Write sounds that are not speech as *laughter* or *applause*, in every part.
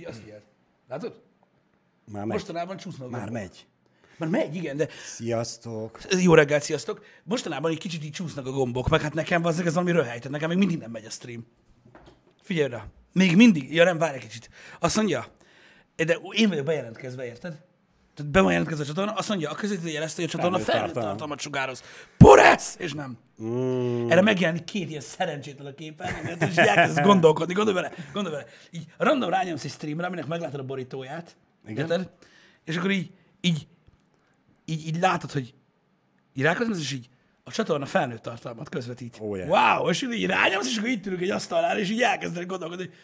Figyelj, azt figyeld. Látod? Már megy. Mostanában csúsznak Már gombok. megy. Már megy, igen, de Sziasztok. jó reggelt, sziasztok. Mostanában egy kicsit így csúsznak a gombok, meg hát nekem az ez valami röhely, tehát nekem még mindig nem megy a stream. Figyelj rá. Még mindig. Ja nem, várj egy kicsit. Azt mondja, de én vagyok bejelentkezve, érted? Tehát be van jelentkezve a csatorna, azt mondja, a közvetítő jelezte, hogy a csatorna Felnőtt tartalmat sugároz. Poresz! És nem. Mm, Erre megjelenik két ilyen szerencsétlen a képen, és így elkezd gondolkodni, gondolj bele, gondolj bele. Így random rányomsz egy streamre, aminek meglátod a borítóját, Igen. érted? És akkor így, így, így, így látod, hogy így rákattintasz, és így a csatorna felnőtt tartalmat közvetít. Oh, yeah. Wow, és így rányomsz, és akkor így ülünk egy asztalnál, és így elkezdenek gondolkodni, hogy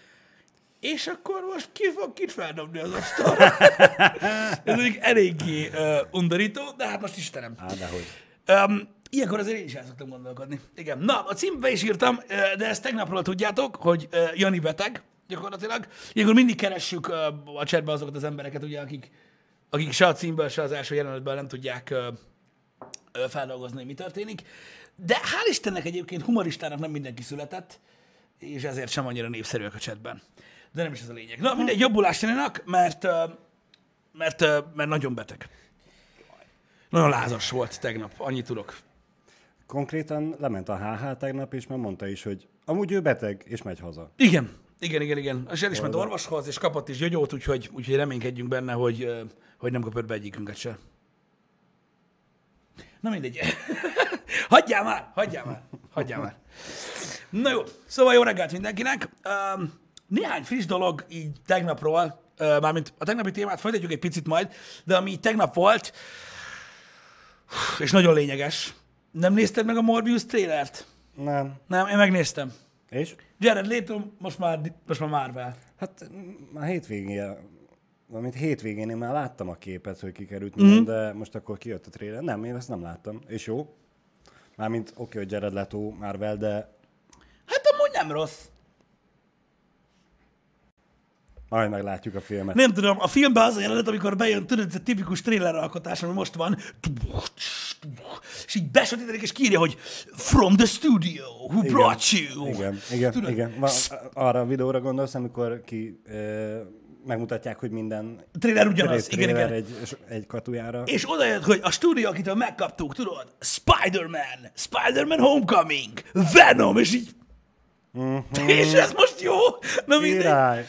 és akkor most ki fog kit feldobni az asztalra? *laughs* Ez mondjuk eléggé uh, undorító, de hát most Istenem. Á, dehogy. Um, ilyenkor azért én is el szoktam gondolkodni. Igen. Na, a címbe is írtam, de ezt tegnapról tudjátok, hogy Jani beteg, gyakorlatilag. Ilyenkor mindig keressük a chatbe azokat az embereket, ugye, akik, akik se a címből, se az első jelenetből nem tudják feldolgozni, hogy mi történik. De hál' Istennek egyébként humoristának nem mindenki született, és ezért sem annyira népszerűek a chatben. De nem is ez a lényeg. Na, mindegy, jobbulást Janinak, mert, mert, mert nagyon beteg. Nagyon lázas volt tegnap, annyit tudok. Konkrétan lement a HH tegnap, és már mondta is, hogy amúgy ő beteg, és megy haza. Igen, igen, igen, igen. És el is ment orvoshoz, és kapott is gyógyót, úgyhogy, úgyhogy reménykedjünk benne, hogy, hogy nem kapott be egyikünket se. Na mindegy. *laughs* hagyjál már, hagyjál már, hagyjál már. Na jó, szóval jó reggelt mindenkinek. Um, néhány friss dolog így tegnapról, mármint a tegnapi témát folytatjuk egy picit majd, de ami tegnap volt, és nagyon lényeges. Nem nézted meg a Morbius trailert? Nem. Nem, én megnéztem. És? Jared Leto most már, most már Marvel. Hát mm, már hétvégén, valamint hétvégén én már láttam a képet, hogy kikerült minden, de most akkor kijött a trailer. Nem, én ezt nem láttam. És jó? Mármint oké, okay, hogy Jared Leto Marvel, de Hát amúgy nem rossz. Majd meglátjuk a filmet. Nem tudom, a filmben az a jelenet, amikor bejön, tudod, ez a tipikus thriller alkotás, ami most van, és így besötétedik, és kírja, hogy From the studio, who Igen. brought you. Igen, igen, Tudod? igen. Arra a videóra gondolsz, amikor ki ö, megmutatják, hogy minden trailer ugyanaz, igen, trailer igen. Egy, egy katujára. És oda jött, hogy a stúdió, akitől megkaptuk, tudod, Spider-Man, Spider-Man Homecoming, Venom, és így És ez most jó? Na mindegy.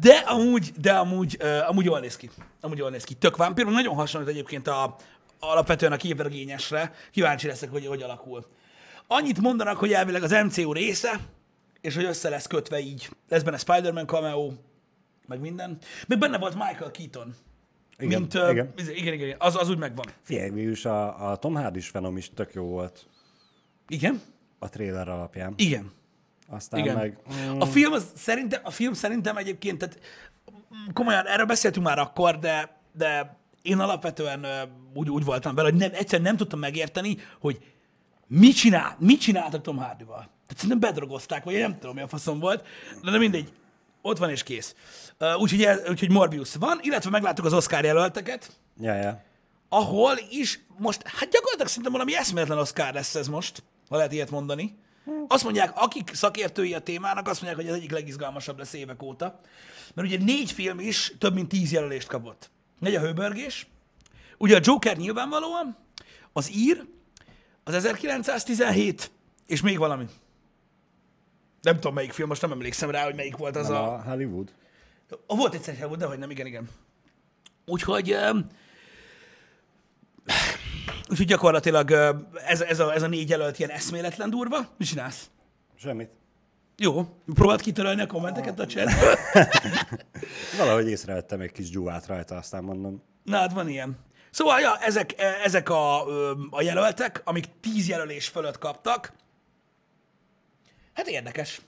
De amúgy, de amúgy, amúgy jól néz ki. Amúgy jól néz ki. Tök vámpír, nagyon hasonlít egyébként a, alapvetően a képregényesre. Kíváncsi leszek, hogy hogy alakul. Annyit mondanak, hogy elvileg az MCU része, és hogy össze lesz kötve így. Lesz benne Spider-Man cameo, meg minden. Meg benne volt Michael Keaton. Igen, mint, igen. igen, igen, igen, az, az úgy megvan. Figyelj, végülis a, a Tom Hardy Venom is tök jó volt Igen? a trailer alapján. Igen. Aztán Igen. meg... A film, az, szerintem, a film szerintem egyébként, tehát mm, komolyan, erről beszéltünk már akkor, de, de én alapvetően úgy, úgy voltam vele, hogy nem, egyszerűen nem tudtam megérteni, hogy mit, csinál, mit csináltak Tom Hardy-val. Tehát szerintem bedrogozták, vagy én nem tudom, mi a faszom volt, de nem mindegy. Ott van és kész. Úgyhogy, úgyhogy Morbius van, illetve megláttuk az Oscar jelölteket, Ja, ja. ahol is most, hát gyakorlatilag szerintem valami eszméletlen Oscar lesz ez most, ha lehet ilyet mondani. Azt mondják, akik szakértői a témának, azt mondják, hogy ez egyik legizgalmasabb lesz évek óta. Mert ugye négy film is több mint tíz jelölést kapott. Megy a hőbörgés, ugye a Joker nyilvánvalóan, az ír, az 1917, és még valami. Nem tudom melyik film, most nem emlékszem rá, hogy melyik volt az Nem a... a Hollywood. A volt egyszer Hollywood, de hogy nem, igen, igen. Úgyhogy, öm, úgyhogy gyakorlatilag ez, ez, a, ez a négy jelölt ilyen eszméletlen durva. Mit csinálsz? Semmit. Jó, próbáld kitörölni a kommenteket a chatből. *laughs* Valahogy észrevettem egy kis dzsúvát rajta, aztán mondom. Na hát van ilyen. Szóval, ja, ezek, e, ezek a, a jelöltek, amik tíz jelölés fölött kaptak. Hát érdekes.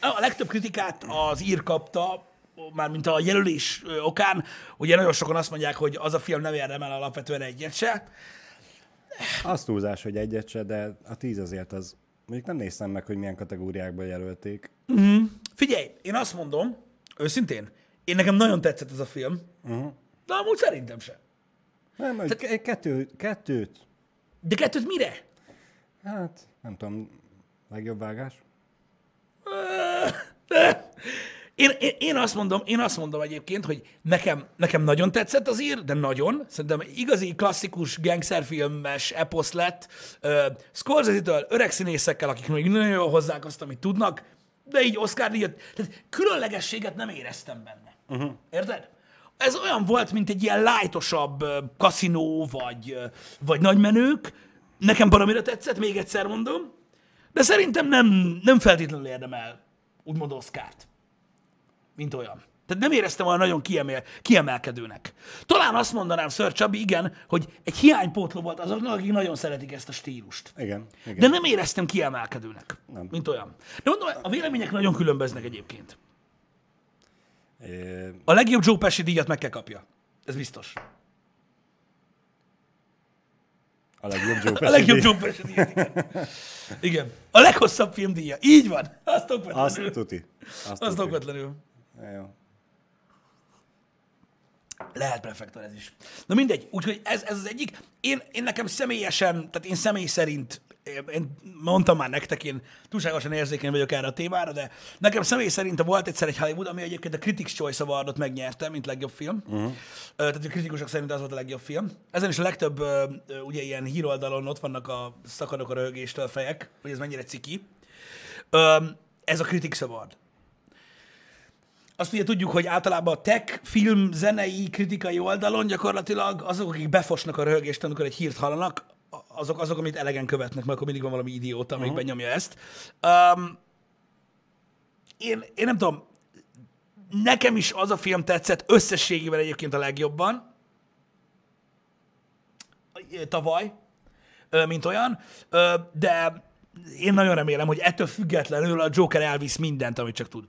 A legtöbb kritikát az ír kapta, mármint a jelölés okán, ugye nagyon sokan azt mondják, hogy az a film nem érdemel alapvetően egyet se. Az túlzás, hogy egyet se, de a tíz azért az... Mondjuk nem néztem meg, hogy milyen kategóriákban jelölték. Figyelj, én azt mondom, őszintén, én nekem nagyon tetszett ez a film, uh-huh. de amúgy szerintem sem. Nem, egy Te... kettő, kettőt. De kettőt mire? Hát, nem tudom, legjobb vágás. Én, én, én, azt mondom, én azt mondom egyébként, hogy nekem, nekem nagyon tetszett az ír, de nagyon. Szerintem igazi klasszikus gangsterfilmes eposz lett. Uh, Scorsese-től öreg színészekkel, akik még nagyon jól hozzák azt, amit tudnak, de így Oscar díjat, tehát különlegességet nem éreztem benne. Uh-huh. Érted? Ez olyan volt, mint egy ilyen lájtosabb uh, kaszinó, vagy, uh, vagy nagymenők. Nekem baromira tetszett, még egyszer mondom. De szerintem nem, nem feltétlenül érdemel úgymond Oscárt mint olyan. Tehát nem éreztem olyan nagyon kiemel, kiemelkedőnek. Talán azt mondanám, Ször Csabi, igen, hogy egy hiánypótló volt azoknak, akik nagyon szeretik ezt a stílust. Igen. igen. De nem éreztem kiemelkedőnek, Nem. mint olyan. De mondom, a vélemények nagyon különböznek egyébként. É, A legjobb Joe Pesci díjat meg kell kapja. Ez biztos. a legjobb Joe *laughs* A legjobb Pesci Joe Pesci díjat, igen. igen. A leghosszabb film díja. Így van. Azt Azt okvetlenül. tuti. Azt Azt tuti. Jó. Lehet prefektor ez is. Na mindegy, úgyhogy ez, ez az egyik. Én, én nekem személyesen, tehát én személy szerint, én mondtam már nektek, én túlságosan érzékeny vagyok erre a témára, de nekem személy szerint volt egyszer egy Hollywood, ami egyébként a Critics' Choice Awardot megnyerte, mint legjobb film. Uh-huh. Tehát a kritikusok szerint az volt a legjobb film. Ezen is a legtöbb ugye ilyen híroldalon ott vannak a szakadok a röhögéstől fejek, hogy ez mennyire ciki. Ez a Critics Award azt ugye tudjuk, hogy általában a tech, film, zenei, kritikai oldalon gyakorlatilag azok, akik befosnak a röhögést, amikor egy hírt hallanak, azok, azok, amit elegen követnek, mert akkor mindig van valami idióta, amelyik uh-huh. benyomja ezt. Um, én, én nem tudom, nekem is az a film tetszett összességében egyébként a legjobban, tavaly, mint olyan, de én nagyon remélem, hogy ettől függetlenül a Joker elvisz mindent, amit csak tud.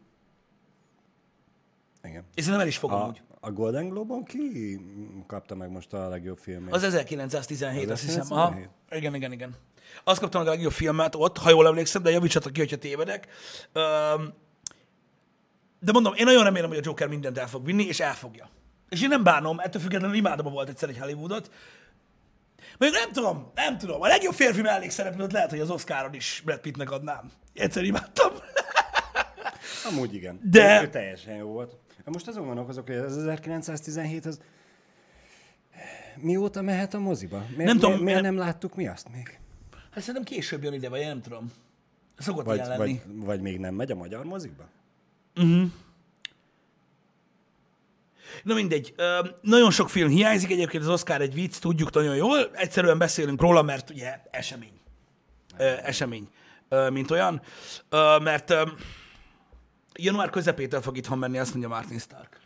Igen. És szerintem el is fogom A, úgy. a Golden Globe-on ki kapta meg most a legjobb filmet? Az 1917, Az azt hiszem. 1917? Aha. Igen, igen, igen. Azt kaptam meg a legjobb filmet ott, ha jól emlékszem, de javítsatok ki, hogyha tévedek. Öm, de mondom, én nagyon remélem, hogy a Joker mindent el fog vinni, és elfogja. És én nem bánom, ettől függetlenül imádom, ha volt egyszer egy Hollywoodot. Mondjuk nem tudom, nem tudom. A legjobb férfi mellékszereplőt lehet, hogy az Oscaron is Brad Pittnek adnám. Egyszer imádtam. Amúgy igen. De- Ő, ő teljesen jó volt. Most azon gondolkozok, hogy az 1917 az mióta mehet a moziba? Miért, Nem miért, tudom, miért én- nem láttuk mi azt még? Hát szerintem később jön ide, vagy nem tudom. Szokott Vagy, ilyen lenni. vagy, vagy még nem megy a magyar moziba? Na mindegy. Ö, nagyon sok film hiányzik, egyébként az Oscar egy vicc, tudjuk nagyon jól. Egyszerűen beszélünk róla, mert ugye esemény. Ö, esemény, ö, mint olyan. Mert január közepétől fog itthon menni, azt mondja Martin Stark.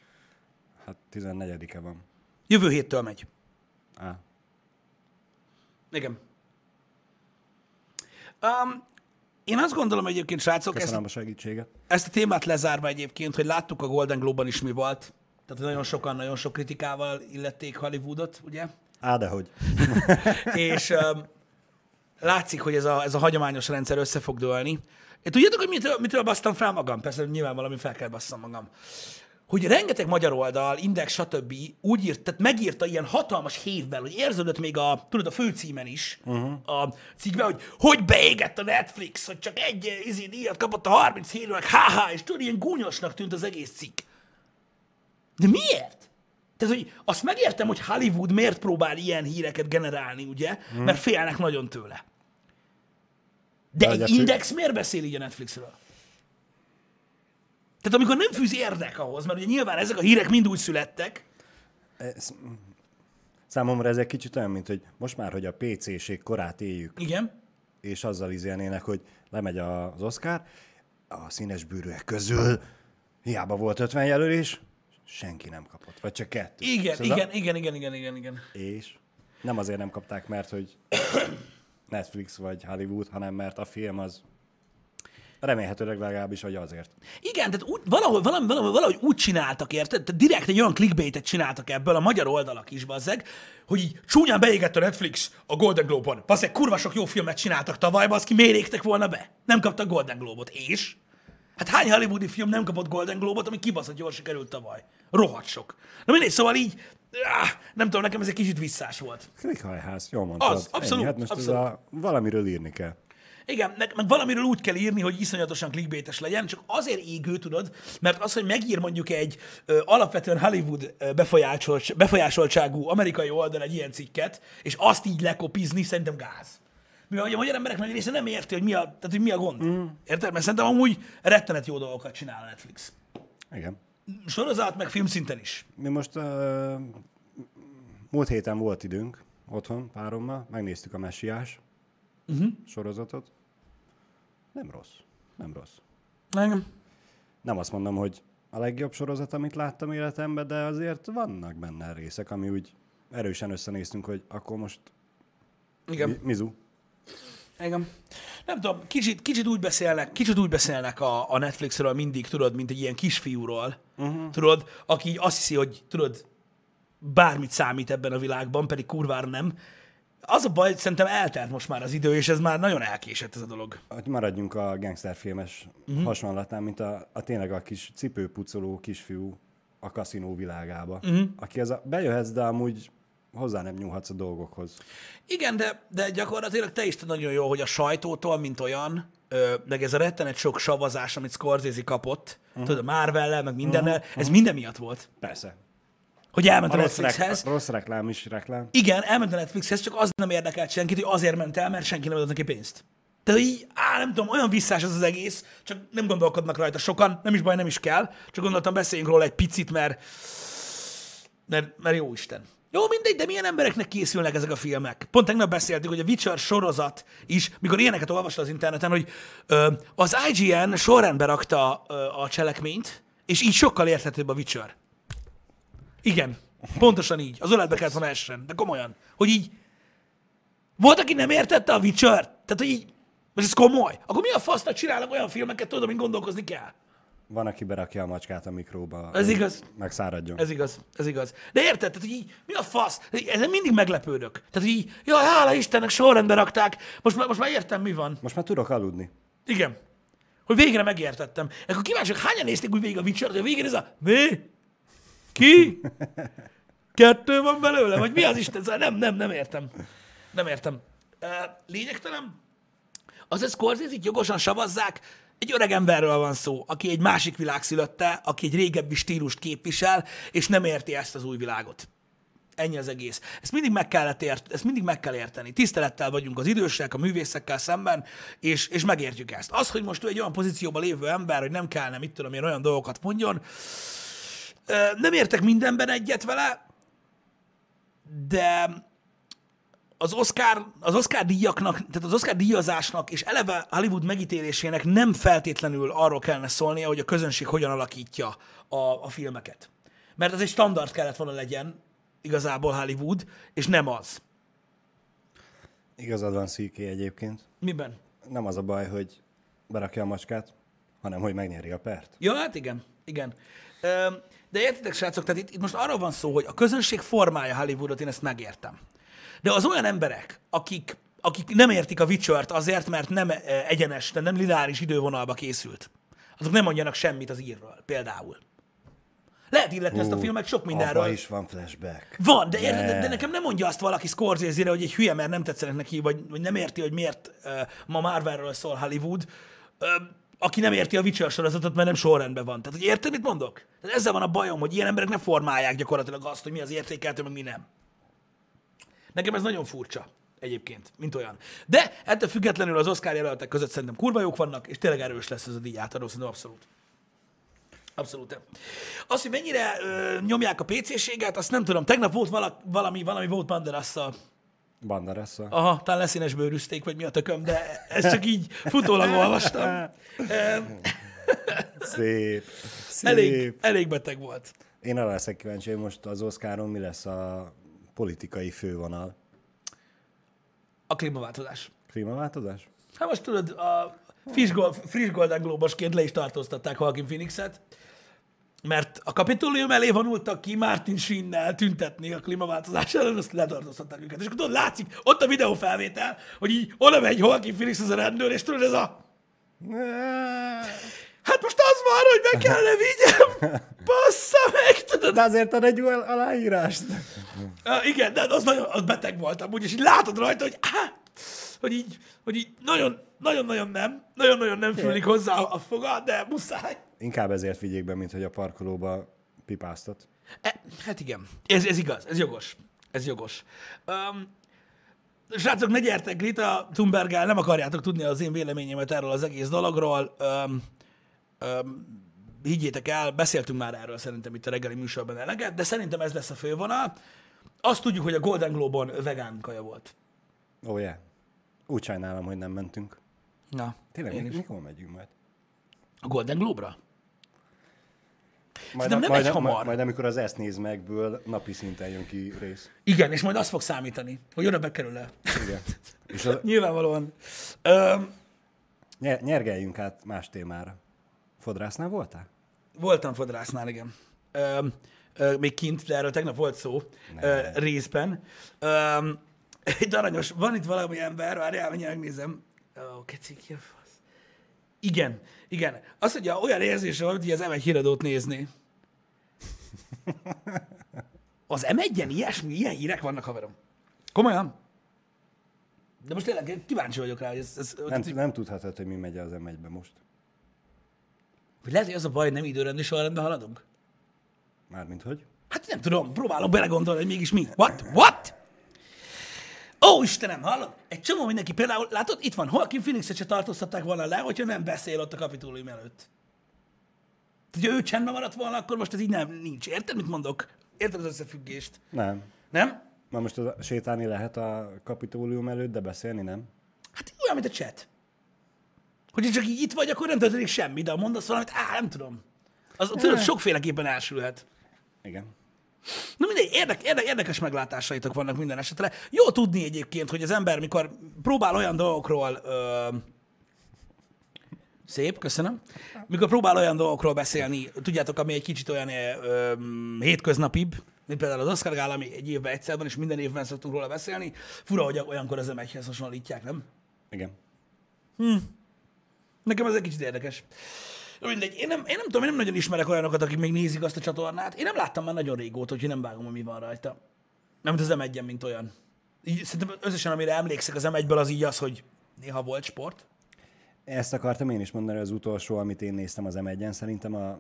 Hát 14-e van. Jövő héttől megy. Á, Igen. Um, én azt gondolom egyébként, srácok, ezt, köszönöm a segítséget. ezt a témát lezárva egyébként, hogy láttuk a Golden Globe-ban is mi volt. Tehát nagyon sokan, nagyon sok kritikával illették Hollywoodot, ugye? Á, de hogy. *laughs* és um, látszik, hogy ez a, ez a hagyományos rendszer össze fog dőlni. Tudjátok, hogy mitől, mitől basztam fel magam? Persze nyilván valami fel kell basszam magam. Hogy rengeteg magyar oldal, Index, stb. úgy írt, tehát megírta ilyen hatalmas hévvel, hogy érződött még a, tudod, a főcímen is, uh-huh. a cikkben, hogy hogy beégett a Netflix, hogy csak egy eh, izé díjat kapott a 30 hírnek, haha, és tudod, ilyen gúnyosnak tűnt az egész cikk. De miért? Tehát, hogy azt megértem, hogy Hollywood miért próbál ilyen híreket generálni, ugye? Hmm. Mert félnek nagyon tőle. De egy a Index miért beszél így a Netflixről? Tehát amikor nem fűz érdek ahhoz, mert ugye nyilván ezek a hírek mind úgy születtek, Ez, számomra ez egy kicsit olyan, mint hogy most már, hogy a PC-ség korát éljük, igen, és azzal izélnének, hogy lemegy az Oscar, a színes bűrűek közül hiába volt 50 jelölés, senki nem kapott, vagy csak kettő. igen, Szóval- igen, igen, igen, igen, igen, igen. És nem azért nem kapták, mert hogy Netflix vagy Hollywood, hanem mert a film az remélhetőleg legalábbis, hogy azért. Igen, tehát úgy, valahol, valami, valahogy, valahogy úgy csináltak, érted? Tehát direkt egy olyan clickbaitet csináltak ebből a magyar oldalak is, bazzeg, hogy így csúnyán beégett a Netflix a Golden Globe-on. Bazzeg, kurva sok jó filmet csináltak tavaly, ki miért égtek volna be? Nem kaptak Golden Globe-ot. És? Hát hány hollywoodi film nem kapott Golden Globe-ot, ami kibaszott jól sikerült tavaly? Rohadt sok. Na mindegy, szóval így, áh, nem tudom, nekem ez egy kicsit visszás volt. Klikkhajház, jól mondtad. Az, abszolút, Ennyi. Hát most abszolút. ez a valamiről írni kell. Igen, meg, meg valamiről úgy kell írni, hogy iszonyatosan clickbaites legyen, csak azért égő, tudod, mert az, hogy megír mondjuk egy ö, alapvetően Hollywood befolyásolt, befolyásoltságú amerikai oldal egy ilyen cikket, és azt így lekopizni, szerintem gáz. Mivel hogy a magyar emberek nagy része nem érti, hogy mi a, tehát, hogy mi a gond. Mm. Érted? Mert szerintem amúgy rettenet jó dolgokat csinál a Netflix. Igen. Sorozat, meg filmszinten is. Mi most uh, múlt héten volt időnk otthon párommal, megnéztük a Messiás uh-huh. sorozatot. Nem rossz. Nem rossz. Engem. Nem azt mondom, hogy a legjobb sorozat, amit láttam életemben, de azért vannak benne részek, ami úgy erősen összenéztünk, hogy akkor most Igen. mi, mizu. Igen. Nem tudom, kicsit, kicsit úgy beszélnek, kicsit úgy beszélnek a, a Netflixről mindig, tudod, mint egy ilyen kisfiúról, uh-huh. tudod, aki így azt hiszi, hogy tudod, bármit számít ebben a világban, pedig kurvára nem. Az a baj, hogy szerintem eltelt most már az idő, és ez már nagyon elkésett ez a dolog. Hogy maradjunk a gangsterfilmes uh-huh. hasonlatán, mint a, a tényleg a kis cipőpucoló kisfiú a kaszinó világába, uh-huh. aki az a, bejöhetsz, de amúgy hozzá nem nyúlhatsz a dolgokhoz. Igen, de, de gyakorlatilag te is tudod nagyon jó, hogy a sajtótól, mint olyan, ö, meg ez a rettenet sok savazás, amit Scorsese kapott, uh-huh. tudod, a Marvel-lel, meg mindennel, uh-huh. ez minden miatt volt. Persze. Hogy elment a, A Netflixhez. rekl- rossz reklám is reklám. Igen, elment a Netflixhez, csak az nem érdekelt senkit, hogy azért ment el, mert senki nem adott neki pénzt. Tehát így, á, nem tudom, olyan visszás az az egész, csak nem gondolkodnak rajta sokan, nem is baj, nem is kell, csak gondoltam beszéljünk róla egy picit, mert, mert, mert jó Isten. Jó, mindegy, de milyen embereknek készülnek ezek a filmek? Pont tegnap beszéltük, hogy a Witcher sorozat is, mikor ilyeneket olvastad az interneten, hogy ö, az IGN sorrendbe rakta ö, a cselekményt, és így sokkal érthetőbb a Witcher. Igen, pontosan így. Az öletbe kellett volna essen, de komolyan. Hogy így, volt, aki nem értette a witcher Tehát, hogy így, most ez komoly. Akkor mi a fasznak csinálnak olyan filmeket, tudod, amin gondolkozni kell? Van, aki berakja a macskát a mikróba. Ez igaz. Megszáradjon. Ez igaz, ez igaz. De érted, tehát, hogy így, mi a fasz? Ezen mindig meglepődök. Tehát, hogy így, jaj, hála Istennek, sorrendbe rakták. Most, már- most már értem, mi van. Most már tudok aludni. Igen. Hogy végre megértettem. Akkor kíváncsiak, hányan nézték úgy végig a witcher hogy a végén ez a... Mi? Ki? *laughs* Kettő van belőle? Vagy mi az Isten? Szóval Nem, nem, nem értem. Nem értem. Lényegtelen? Az, hogy scorsese jogosan savazzák, egy öreg emberről van szó, aki egy másik világ szülötte, aki egy régebbi stílust képvisel, és nem érti ezt az új világot. Ennyi az egész. Ezt mindig meg, kellett ért, ezt mindig meg kell érteni. Tisztelettel vagyunk az idősek, a művészekkel szemben, és, és megértjük ezt. Az, hogy most ő egy olyan pozícióban lévő ember, hogy nem kellene, mit tudom én, olyan dolgokat mondjon, nem értek mindenben egyet vele, de az Oscar, az Oscar díjaknak, tehát az Oscar díjazásnak és eleve Hollywood megítélésének nem feltétlenül arról kellene szólnia, hogy a közönség hogyan alakítja a, a filmeket. Mert ez egy standard kellett volna legyen, igazából Hollywood, és nem az. Igazad van, Szűké egyébként. Miben? Nem az a baj, hogy berakja a macskát, hanem hogy megnyeri a pert. Ja, hát igen, igen. De értitek, srácok, tehát itt, itt most arról van szó, hogy a közönség formája Hollywoodot, én ezt megértem. De az olyan emberek, akik, akik nem értik a Witcher-t azért, mert nem eh, egyenes, de nem lineáris idővonalba készült, azok nem mondjanak semmit az írről, például. Lehet illetni ezt a filmet sok mindenről. Is van flashback. Van, de, de. de, de nekem nem mondja azt valaki Scorsese-re, hogy egy hülye, mert nem tetszenek neki, vagy, vagy nem érti, hogy miért uh, ma Marvelről szól Hollywood, uh, aki nem érti a Witcher sorozatot, mert nem sorrendben van. Tehát, hogy érted, mit mondok? Tehát ezzel van a bajom, hogy ilyen emberek nem formálják gyakorlatilag azt, hogy mi az értékeltő, meg mi nem. Nekem ez nagyon furcsa egyébként, mint olyan. De ettől függetlenül az Oscar jelöltek között szerintem kurva jók vannak, és tényleg erős lesz ez a díj átadó, szerintem abszolút. Abszolút. Az, hogy mennyire ö, nyomják a PC-séget, azt nem tudom. Tegnap volt vala, valami, valami volt Banderasszal. Banderassa. Aha, talán leszínes bőrűzték, vagy mi a tököm, de ezt csak így futólag olvastam. Szép. Szép. elég, elég beteg volt. Én arra leszek kíváncsi, hogy most az Oscaron mi lesz a politikai fővonal. A klímaváltozás. Klímaváltozás? Hát most tudod, a friss, gold, friss Golden Globosként le is tartóztatták Joaquin Phoenixet, mert a kapitólium elé vonultak ki Martin Sheen-nel tüntetni a klímaváltozás ellen, azt letartóztatták őket. És akkor tudod, látszik, ott a videófelvétel, hogy így oda megy Joaquin Phoenix az a rendőr, és tudod, ez a... Hát most az van, hogy meg kellene vigyem! *laughs* Bassza meg, tudod? De azért ad egy al- aláírást. *laughs* Uh, igen, de az nagyon az beteg volt amúgy, és így látod rajta, hogy, á, hogy így, hogy így nagyon, nagyon-nagyon nem, nagyon-nagyon nem fűlik hozzá a foga, de muszáj. Inkább ezért vigyék be, mint hogy a parkolóba pipáztat. E, hát igen, ez, ez igaz, ez jogos. Ez jogos. Um, srácok, ne gyertek, Greta Thunberg nem akarjátok tudni az én véleményemet erről az egész dologról. Um, um, higgyétek el, beszéltünk már erről szerintem itt a reggeli műsorban eleget, de szerintem ez lesz a fővonal. Azt tudjuk, hogy a Golden Globe-on vegán kaja volt. Ó, oh, yeah. Úgy sajnálom, hogy nem mentünk. Na, Tényleg, én mikor megyünk majd? A Golden Globe-ra? Majd, Szerintem nem majd, egy hamar. Majd, majd amikor az ezt néz megből, napi szinten jön ki rész. Igen, és majd az fog számítani, hogy oda bekerül el. Igen. *laughs* És a, Nyilvánvalóan. Nyer, nyergeljünk át más témára. Fodrásznál voltál? voltam fodrásznál, igen. Öm, ö, még kint, de erről tegnap volt szó ö, részben. Öm, egy aranyos, van itt valami ember, várjál, mindjárt megnézem. Ó, keci, ki a fasz? Igen, igen. Azt mondja, olyan érzése volt, hogy az M1 híradót nézni. Az M1-en ilyesmi, ilyen hírek vannak, haverom. Komolyan? De most tényleg kíváncsi vagyok rá, hogy ez, ez Nem, nem tudhatod, hogy mi megy az m be most. Hogy lehet, hogy az a baj, hogy nem időrendi sorrendben haladunk? Mármint hogy? Hát nem tudom, próbálok belegondolni, hogy mégis mi. What? What? Ó, Istenem, hallod? Egy csomó mindenki, például, látod, itt van, Joaquin Phoenixet se tartóztatták volna le, hogyha nem beszél ott a kapitólium előtt. Hogyha ő csendben maradt volna, akkor most ez így nem, nincs. Érted, mit mondok? Érted az összefüggést? Nem. Nem? Na most az, sétálni lehet a kapitólium előtt, de beszélni nem? Hát olyan, mint a chat. Hogyha csak így itt vagy, akkor nem történik semmi, de ha mondasz valamit, á, nem tudom. Az tudod, sokféleképpen elsülhet. Igen. Na mindegy, érdek, érdek, érdekes meglátásaitok vannak minden esetre. Jó tudni egyébként, hogy az ember, mikor próbál olyan dolgokról... Ö, szép, köszönöm. Mikor próbál olyan dolgokról beszélni, tudjátok, ami egy kicsit olyan ö, hétköznapibb, mint például az Oscar Gála, ami egy évben egyszer van, és minden évben szoktunk róla beszélni. Fura, hogy olyankor az M1-hez hasonlítják, nem? Igen. Nekem ez egy kicsit érdekes. Mindegy, én nem, én nem tudom, én nem nagyon ismerek olyanokat, akik még nézik azt a csatornát. Én nem láttam már nagyon régóta, úgyhogy nem vágom, hogy mi van rajta. Nem, mint az m mint olyan. Így, szerintem összesen, amire emlékszek az m az így az, hogy néha volt sport. Ezt akartam én is mondani, az utolsó, amit én néztem az m szerintem a...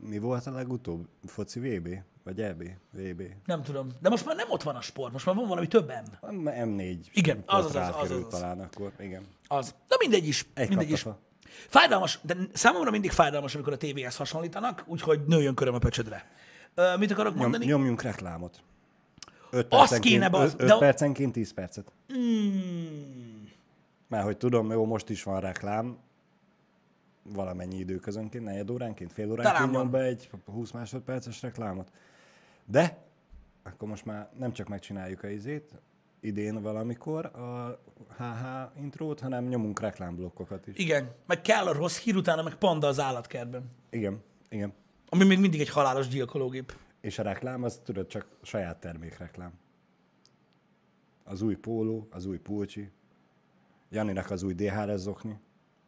Mi volt a legutóbb? Foci VB? Vagy EB? VB? Nem tudom. De most már nem ott van a sport, most már van valami több M. A M4. Igen, az, az, az, rákerült az, az. talán akkor, igen. Az. Na mindegy is. Egy mindegy is. Fájdalmas, de számomra mindig fájdalmas, amikor a tévéhez hasonlítanak, úgyhogy nőjön köröm a pöcsödre. Ö, mit akarok Nyom, mondani? nyomjunk reklámot. 5 Az kéne, bazd, 5 de percenként 10 percet. Mm, Mert hogy tudom, jó, most is van reklám, valamennyi időközönként, negyed óránként, fél óránként nyom be egy 20 másodperces reklámot. De, akkor most már nem csak megcsináljuk a izét, idén valamikor a HH intrót, hanem nyomunk reklámblokkokat is. igen, meg kell a rossz hír, utána meg panda az állatkertben. Igen, igen. Ami még mindig egy halálos gyilkológép. És a reklám, az tudod, csak saját termékreklám. Az új póló, az új pulcsi, Janinak az új DHR zokni.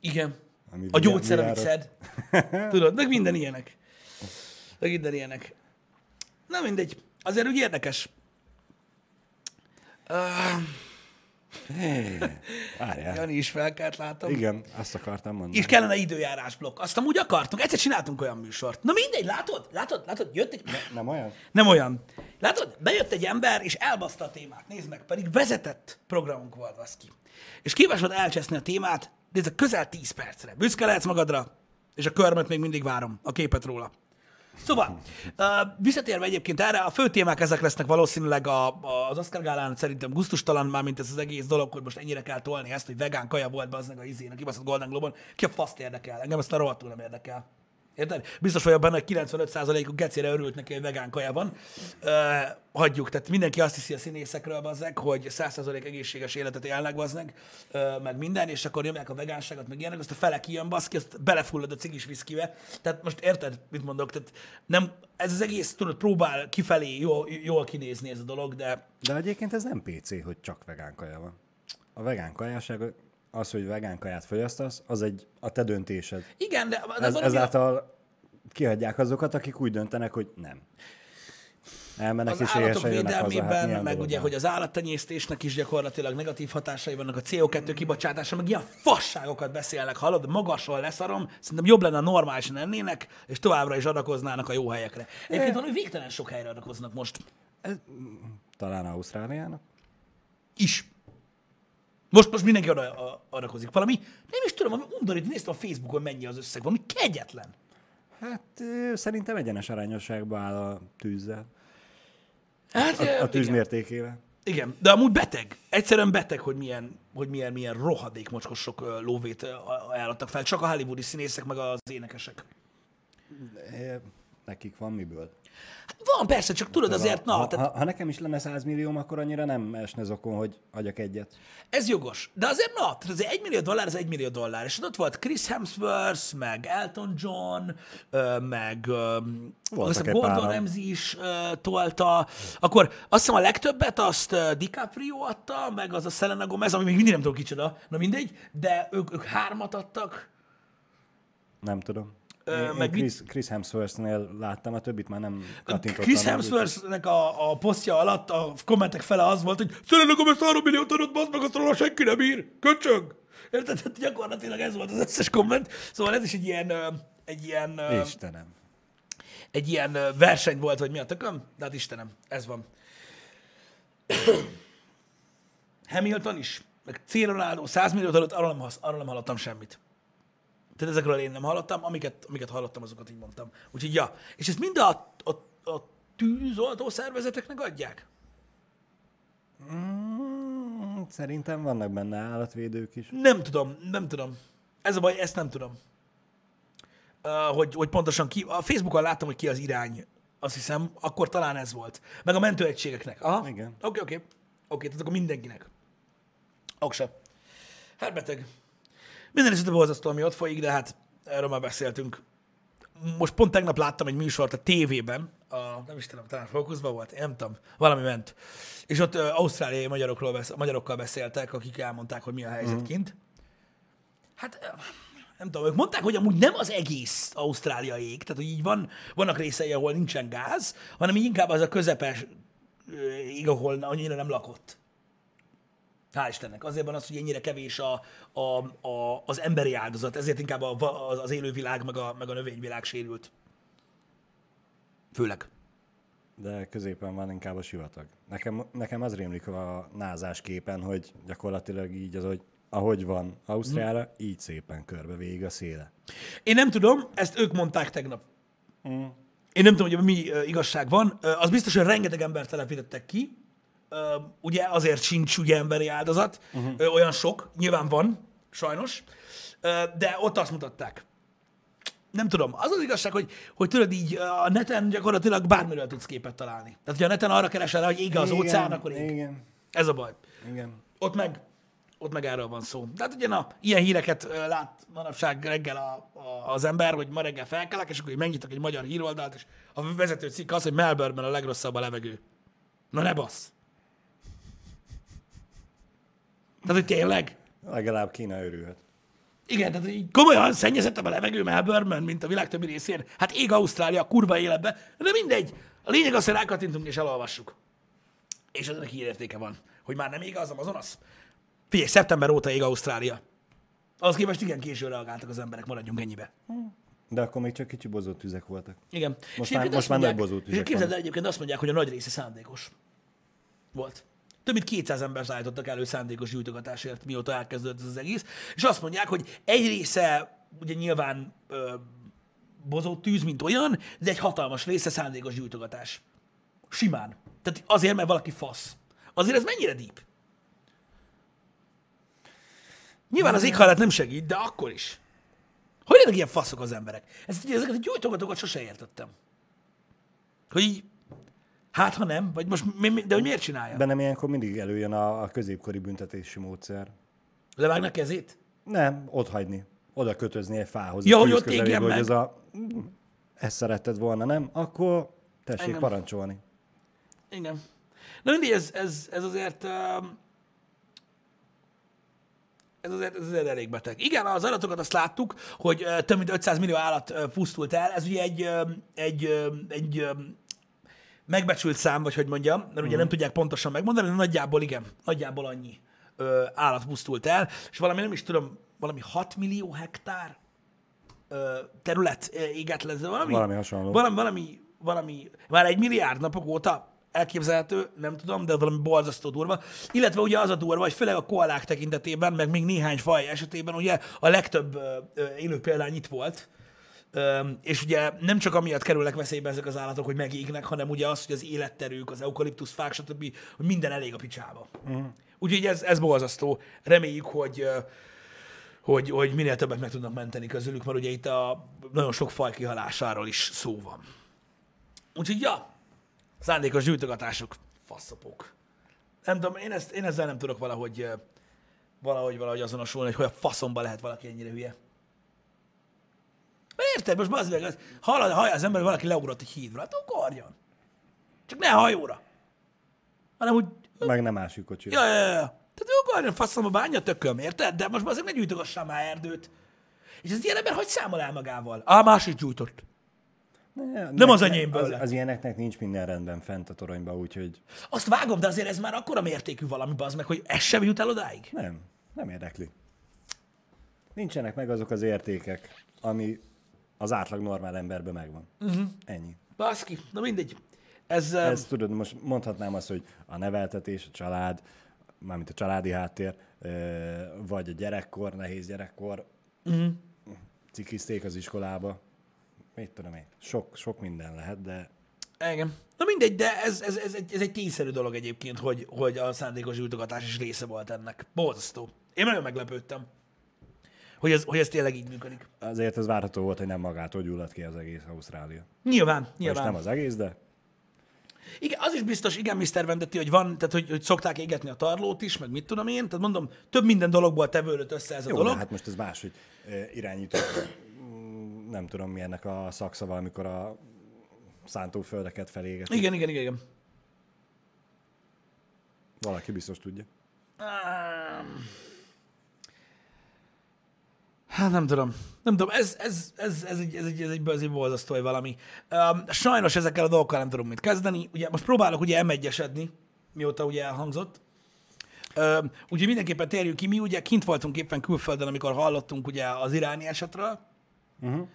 Igen. Ami A gyógyszer, amit szed. *laughs* Tudod, meg minden ilyenek. Meg minden ilyenek. Na mindegy. Azért úgy érdekes. Várjál. Jani is felkelt, látom. Igen, azt akartam mondani. És kellene időjárásblokk. Azt amúgy akartunk. Egyszer csináltunk olyan műsort. Na mindegy, látod? Látod? Látod? Jött egy... Nem olyan? Nem olyan. Látod? Bejött egy ember, és elbaszta a témát. Nézd meg, pedig vezetett programunk volt, baszki. És képes volt elcseszni a témát, de ez a közel 10 percre. Büszke lehetsz magadra, és a körmöt még mindig várom, a képet róla. Szóval, visszatérve egyébként erre, a fő témák ezek lesznek valószínűleg a, az Oscar Gálán szerintem gusztustalan már, mint ez az egész dolog, hogy most ennyire kell tolni ezt, hogy vegán kaja volt be az meg a izén, a kibaszott Golden Globe-on. Ki a faszt érdekel? Engem ezt a rohadtul nem érdekel. Érted? Biztos vagyok benne, hogy 95%-uk gecére örült neki, hogy vegán kaja van. Uh, hagyjuk, tehát mindenki azt hiszi a színészekről, bazzeg, hogy 100% egészséges életet élnek, bazzeg, uh, meg minden, és akkor nyomják a vegánságot, meg ilyenek, azt a fele kijön, baszki, azt belefullad a cigis viszkibe. Tehát most érted, mit mondok? Tehát nem, ez az egész, tudod, próbál kifelé jól, jól kinézni ez a dolog, de De egyébként ez nem PC, hogy csak vegán kaja van. A vegán kajáság, az, hogy vegán kaját fogyasztasz, az egy a te döntésed. igen, de, de Ez, ezáltal kihagyják azokat, akik úgy döntenek, hogy nem. Elmennek az állatok jönnek haza. Hát védelmében, meg dolog ugye, hogy az állattenyésztésnek is gyakorlatilag negatív hatásai vannak, a CO2 kibocsátása, meg ilyen fasságokat beszélnek, hallod, magasról leszarom, szerintem jobb lenne, ha normálisan ennének, és továbbra is adakoznának a jó helyekre. Egyébként van, hogy végtelen sok helyre adakoznak most. Talán Ausztráliának. Is. Most, most mindenki oda a- adakozik. Valami, nem is tudom, valami undorít, néztem a Facebookon mennyi az összeg, valami kegyetlen. Hát szerintem egyenes arányosságban áll a tűzzel. Hát, A, a igen. tűz mértékével. Igen, de amúgy beteg. Egyszerűen beteg, hogy milyen, hogy milyen, milyen rohadék mocskosok ö, lóvét ajánlottak fel. Csak a hollywoodi színészek, meg az énekesek. Nekik van miből. Van persze, csak tudod azért, na, ha, tehát ha, ha nekem is lenne 100 millióm, akkor annyira nem esne zokon, hogy adjak egyet. ez jogos. De azért na, tehát azért egy millió dollár, az egy millió dollár. És ott volt Chris Hemsworth, meg Elton John, meg azt Gordon. Ramsay is tolta. Akkor azt hiszem a legtöbbet azt DiCaprio adta, meg az a Selena Gomez, ami még mindig nem tudom kicsoda, na mindegy, de ők, ők hármat adtak. Nem tudom. Én, meg én Chris, Chris Hemsworth-nél láttam, a többit már nem kattintottam. Chris Hemsworthnek a, a posztja alatt a kommentek fele az volt, hogy Selena Gomez 3 milliót adott, bazd meg, azt róla senki nem ír. Köcsög! Érted? Tehát gyakorlatilag ez volt az összes komment. Szóval ez is egy ilyen, egy ilyen, Istenem. egy ilyen verseny volt, vagy mi a tököm? De hát Istenem, ez van. *coughs* Hamilton is, meg C. Ronaldo 100 milliót adott, arról nem, arról nem hallottam semmit. Tehát ezekről én nem hallottam, amiket, amiket hallottam, azokat így mondtam. Úgyhogy ja. És ezt mind a, a, a tűzoltó szervezeteknek adják? Mm, Szerintem vannak benne állatvédők is. Nem tudom, nem tudom. Ez a baj, ezt nem tudom. Uh, hogy, hogy pontosan ki, a Facebookon láttam, hogy ki az irány, azt hiszem, akkor talán ez volt. Meg a mentőegységeknek. Aha. Igen. Oké, oké. Oké, tehát akkor mindenkinek. Okse. Hát beteg. Minden esetben borzasztó, ami ott folyik, de hát erről már beszéltünk. Most pont tegnap láttam egy műsort a tévében, a, nem is tudom, talán fókuszban volt, nem tudom, valami ment. És ott uh, ausztráliai magyarokról besz, magyarokkal beszéltek, akik elmondták, hogy mi a helyzet mm. kint. Hát nem tudom, ők mondták, hogy amúgy nem az egész Ausztrália ég, tehát hogy így van, vannak részei, ahol nincsen gáz, hanem inkább az a közepes ég, ahol annyira nem lakott. Hál' Istennek. Azért van az, hogy ennyire kevés a, a, a, az emberi áldozat, ezért inkább a, az, élővilág, meg a, meg a növényvilág sérült. Főleg. De középen van inkább a sivatag. Nekem, nekem az rémlik a názás képen, hogy gyakorlatilag így az, hogy ahogy van Ausztriára, mm. így szépen körbe végig a széle. Én nem tudom, ezt ők mondták tegnap. Én nem tudom, hogy mi igazság van. Az biztos, hogy rengeteg embert telepítettek ki. Ugye azért sincs ugye emberi áldozat. Uh-huh. Olyan sok. Nyilván van, sajnos. De ott azt mutatták. Nem tudom. Az az igazság, hogy, hogy tudod így a neten gyakorlatilag bármiről tudsz képet találni. Tehát, hogyha a neten arra keresel hogy ég az óceán, akkor ég. Igen, Ez a baj. igen. Ott meg, ott meg erről van szó. De hát ugye na, ilyen híreket lát manapság reggel a, a, az ember, hogy ma reggel felkelek, és akkor így megnyitok egy magyar híroldalt, és a vezető cikk az, hogy Melbourne-ben a legrosszabb a levegő. Na ne bassz. Tehát, hogy tényleg? Legalább Kína örülhet. Igen, tehát így komolyan szennyezettebb a levegő Melbourne-ben, mint a világ többi részén. Hát ég Ausztrália, kurva életbe, de mindegy. A lényeg az, hogy rákattintunk és elolvassuk. És ennek hírértéke van, hogy már nem ég az Amazonas. Figyelj, szeptember óta ég Ausztrália. Az képest igen későn reagáltak az emberek, maradjunk ennyibe. De akkor még csak kicsi bozott tüzek voltak. Igen. Most És már- most már nagy mondják- bozótüzek és Képzeld el, egyébként azt mondják, hogy a nagy része szándékos volt. Több mint 200 ember szállítottak elő szándékos gyújtogatásért, mióta elkezdődött ez az egész. És azt mondják, hogy egy része ugye nyilván ö, bozott tűz, mint olyan, de egy hatalmas része szándékos gyújtogatás. Simán. Tehát azért, mert valaki fasz. Azért ez mennyire deep? Nyilván az éghajlat nem segít, de akkor is. Hogy lennek ilyen faszok az emberek? Ezt, ezeket a gyújtogatókat sose értettem. Hogy így, hát ha nem, vagy most, mi, mi, de hogy miért csinálja? Bennem ilyenkor mindig előjön a, a középkori büntetési módszer. Levágnak kezét? Nem, ott hagyni. Oda kötözni egy fához. Ja, hogy ott égjen hogy meg. ez a... Ezt szeretted volna, nem? Akkor tessék Engem. parancsolni. Igen. Na mindig ez, ez, ez azért... um, Ez azért, ez azért elég beteg. Igen, az adatokat azt láttuk, hogy ö, több mint 500 millió állat ö, pusztult el. Ez ugye egy, ö, egy, ö, egy ö, megbecsült szám, vagy hogy mondjam, mert ugye nem tudják pontosan megmondani, de nagyjából igen, nagyjából annyi ö, állat pusztult el, és valami nem is tudom, valami 6 millió hektár ö, terület ö, égett le, de valami, Valami hasonló. valami, valami, valami, már egy milliárd napok óta elképzelhető, nem tudom, de valami borzasztó durva. Illetve ugye az a durva, hogy főleg a koalák tekintetében, meg még néhány faj esetében ugye a legtöbb ö, élő példány itt volt, és ugye nem csak amiatt kerülnek veszélybe ezek az állatok, hogy megégnek, hanem ugye az, hogy az életterük, az eukaliptuszfák, stb., hogy minden elég a picsába. Uh-huh. Úgyhogy ez, ez borzasztó. Reméljük, hogy, hogy, hogy minél többet meg tudnak menteni közülük, mert ugye itt a nagyon sok faj kihalásáról is szó van. Úgyhogy ja, szándékos gyűjtogatások, faszopok. Nem tudom, én, ezt, én ezzel nem tudok valahogy, valahogy, valahogy azonosulni, hogy hogy a faszomba lehet valaki ennyire hülye. Mert Érted? Most bazd meg, az- hallod, hallja az ember, valaki leugrott egy hídra. Hát ugorjon. Csak ne hajóra. Hanem úgy, Meg nem másik kocsi. ja, ja, ja. Tehát ugorjon faszomba bánja tököm, érted? De most azért ne gyújtogassál már erdőt. És ez ilyen ember hogy számol el magával? Á, más is gyújtott. Ne, Nem az enyémből Az, az ilyeneknek nincs minden rendben fent a toronyba, úgyhogy Azt vágom, de azért ez már akkora mértékű valami, bazd meg, hogy ez sem jut el odáig. nem, nem érdekli. Nincsenek meg azok az értékek, ami az átlag normál emberben megvan. Uh-huh. Ennyi. Baszki, na mindegy. Ez, Ez tudod, most mondhatnám azt, hogy a neveltetés, a család, mármint a családi háttér, vagy a gyerekkor, nehéz gyerekkor, uh-huh. cikizték az iskolába, mit tudom én, sok, sok minden lehet, de igen. Na mindegy, de ez, ez, ez, egy, ez egy tényszerű dolog egyébként, hogy, hogy a szándékos gyújtogatás is része volt ennek. Borzasztó. Én nagyon meglepődtem, hogy ez, hogy ez tényleg így működik. azért ez várható volt, hogy nem magától gyulladt ki az egész Ausztrália. Nyilván, És nyilván. nem az egész, de Igen, az is biztos, igen, Mr. Vendetti, hogy van, tehát hogy, hogy szokták égetni a tarlót is, meg mit tudom én, tehát mondom, több minden dologból tevődött össze ez a jó, dolog. de hát most ez más, hogy irányító, mm, nem tudom mi ennek a szakszava, amikor a szántóföldeket feléget. Igen, igen, igen, igen. Valaki biztos tudja. Um, Hát nem tudom. Nem tudom, ez, ez, ez, ez, egy, ez, egy, ez, egy, ez egy borzasztó vagy valami. Um, sajnos ezekkel a dolgokkal nem tudom mit kezdeni. Ugye most próbálok ugye m mióta ugye elhangzott. Um, úgyhogy mindenképpen térjünk ki. Mi ugye kint voltunk éppen külföldön, amikor hallottunk ugye az iráni esetről. Uh-huh.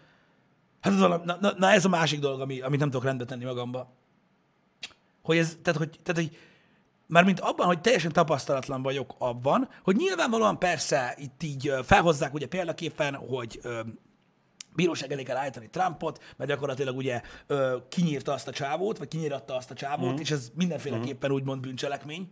Hát ez valami, na, na, na, ez a másik dolog, ami, amit nem tudok rendbe tenni magamba. Hogy ez, tehát hogy, tehát, hogy Mármint abban, hogy teljesen tapasztalatlan vagyok abban, hogy nyilvánvalóan persze itt így felhozzák ugye példaképpen, hogy ö, bíróság elé kell állítani Trumpot, mert gyakorlatilag ugye ö, kinyírta azt a csávót, vagy kinyíratta azt a csávót, mm. és ez mindenféleképpen mm. úgymond bűncselekmény.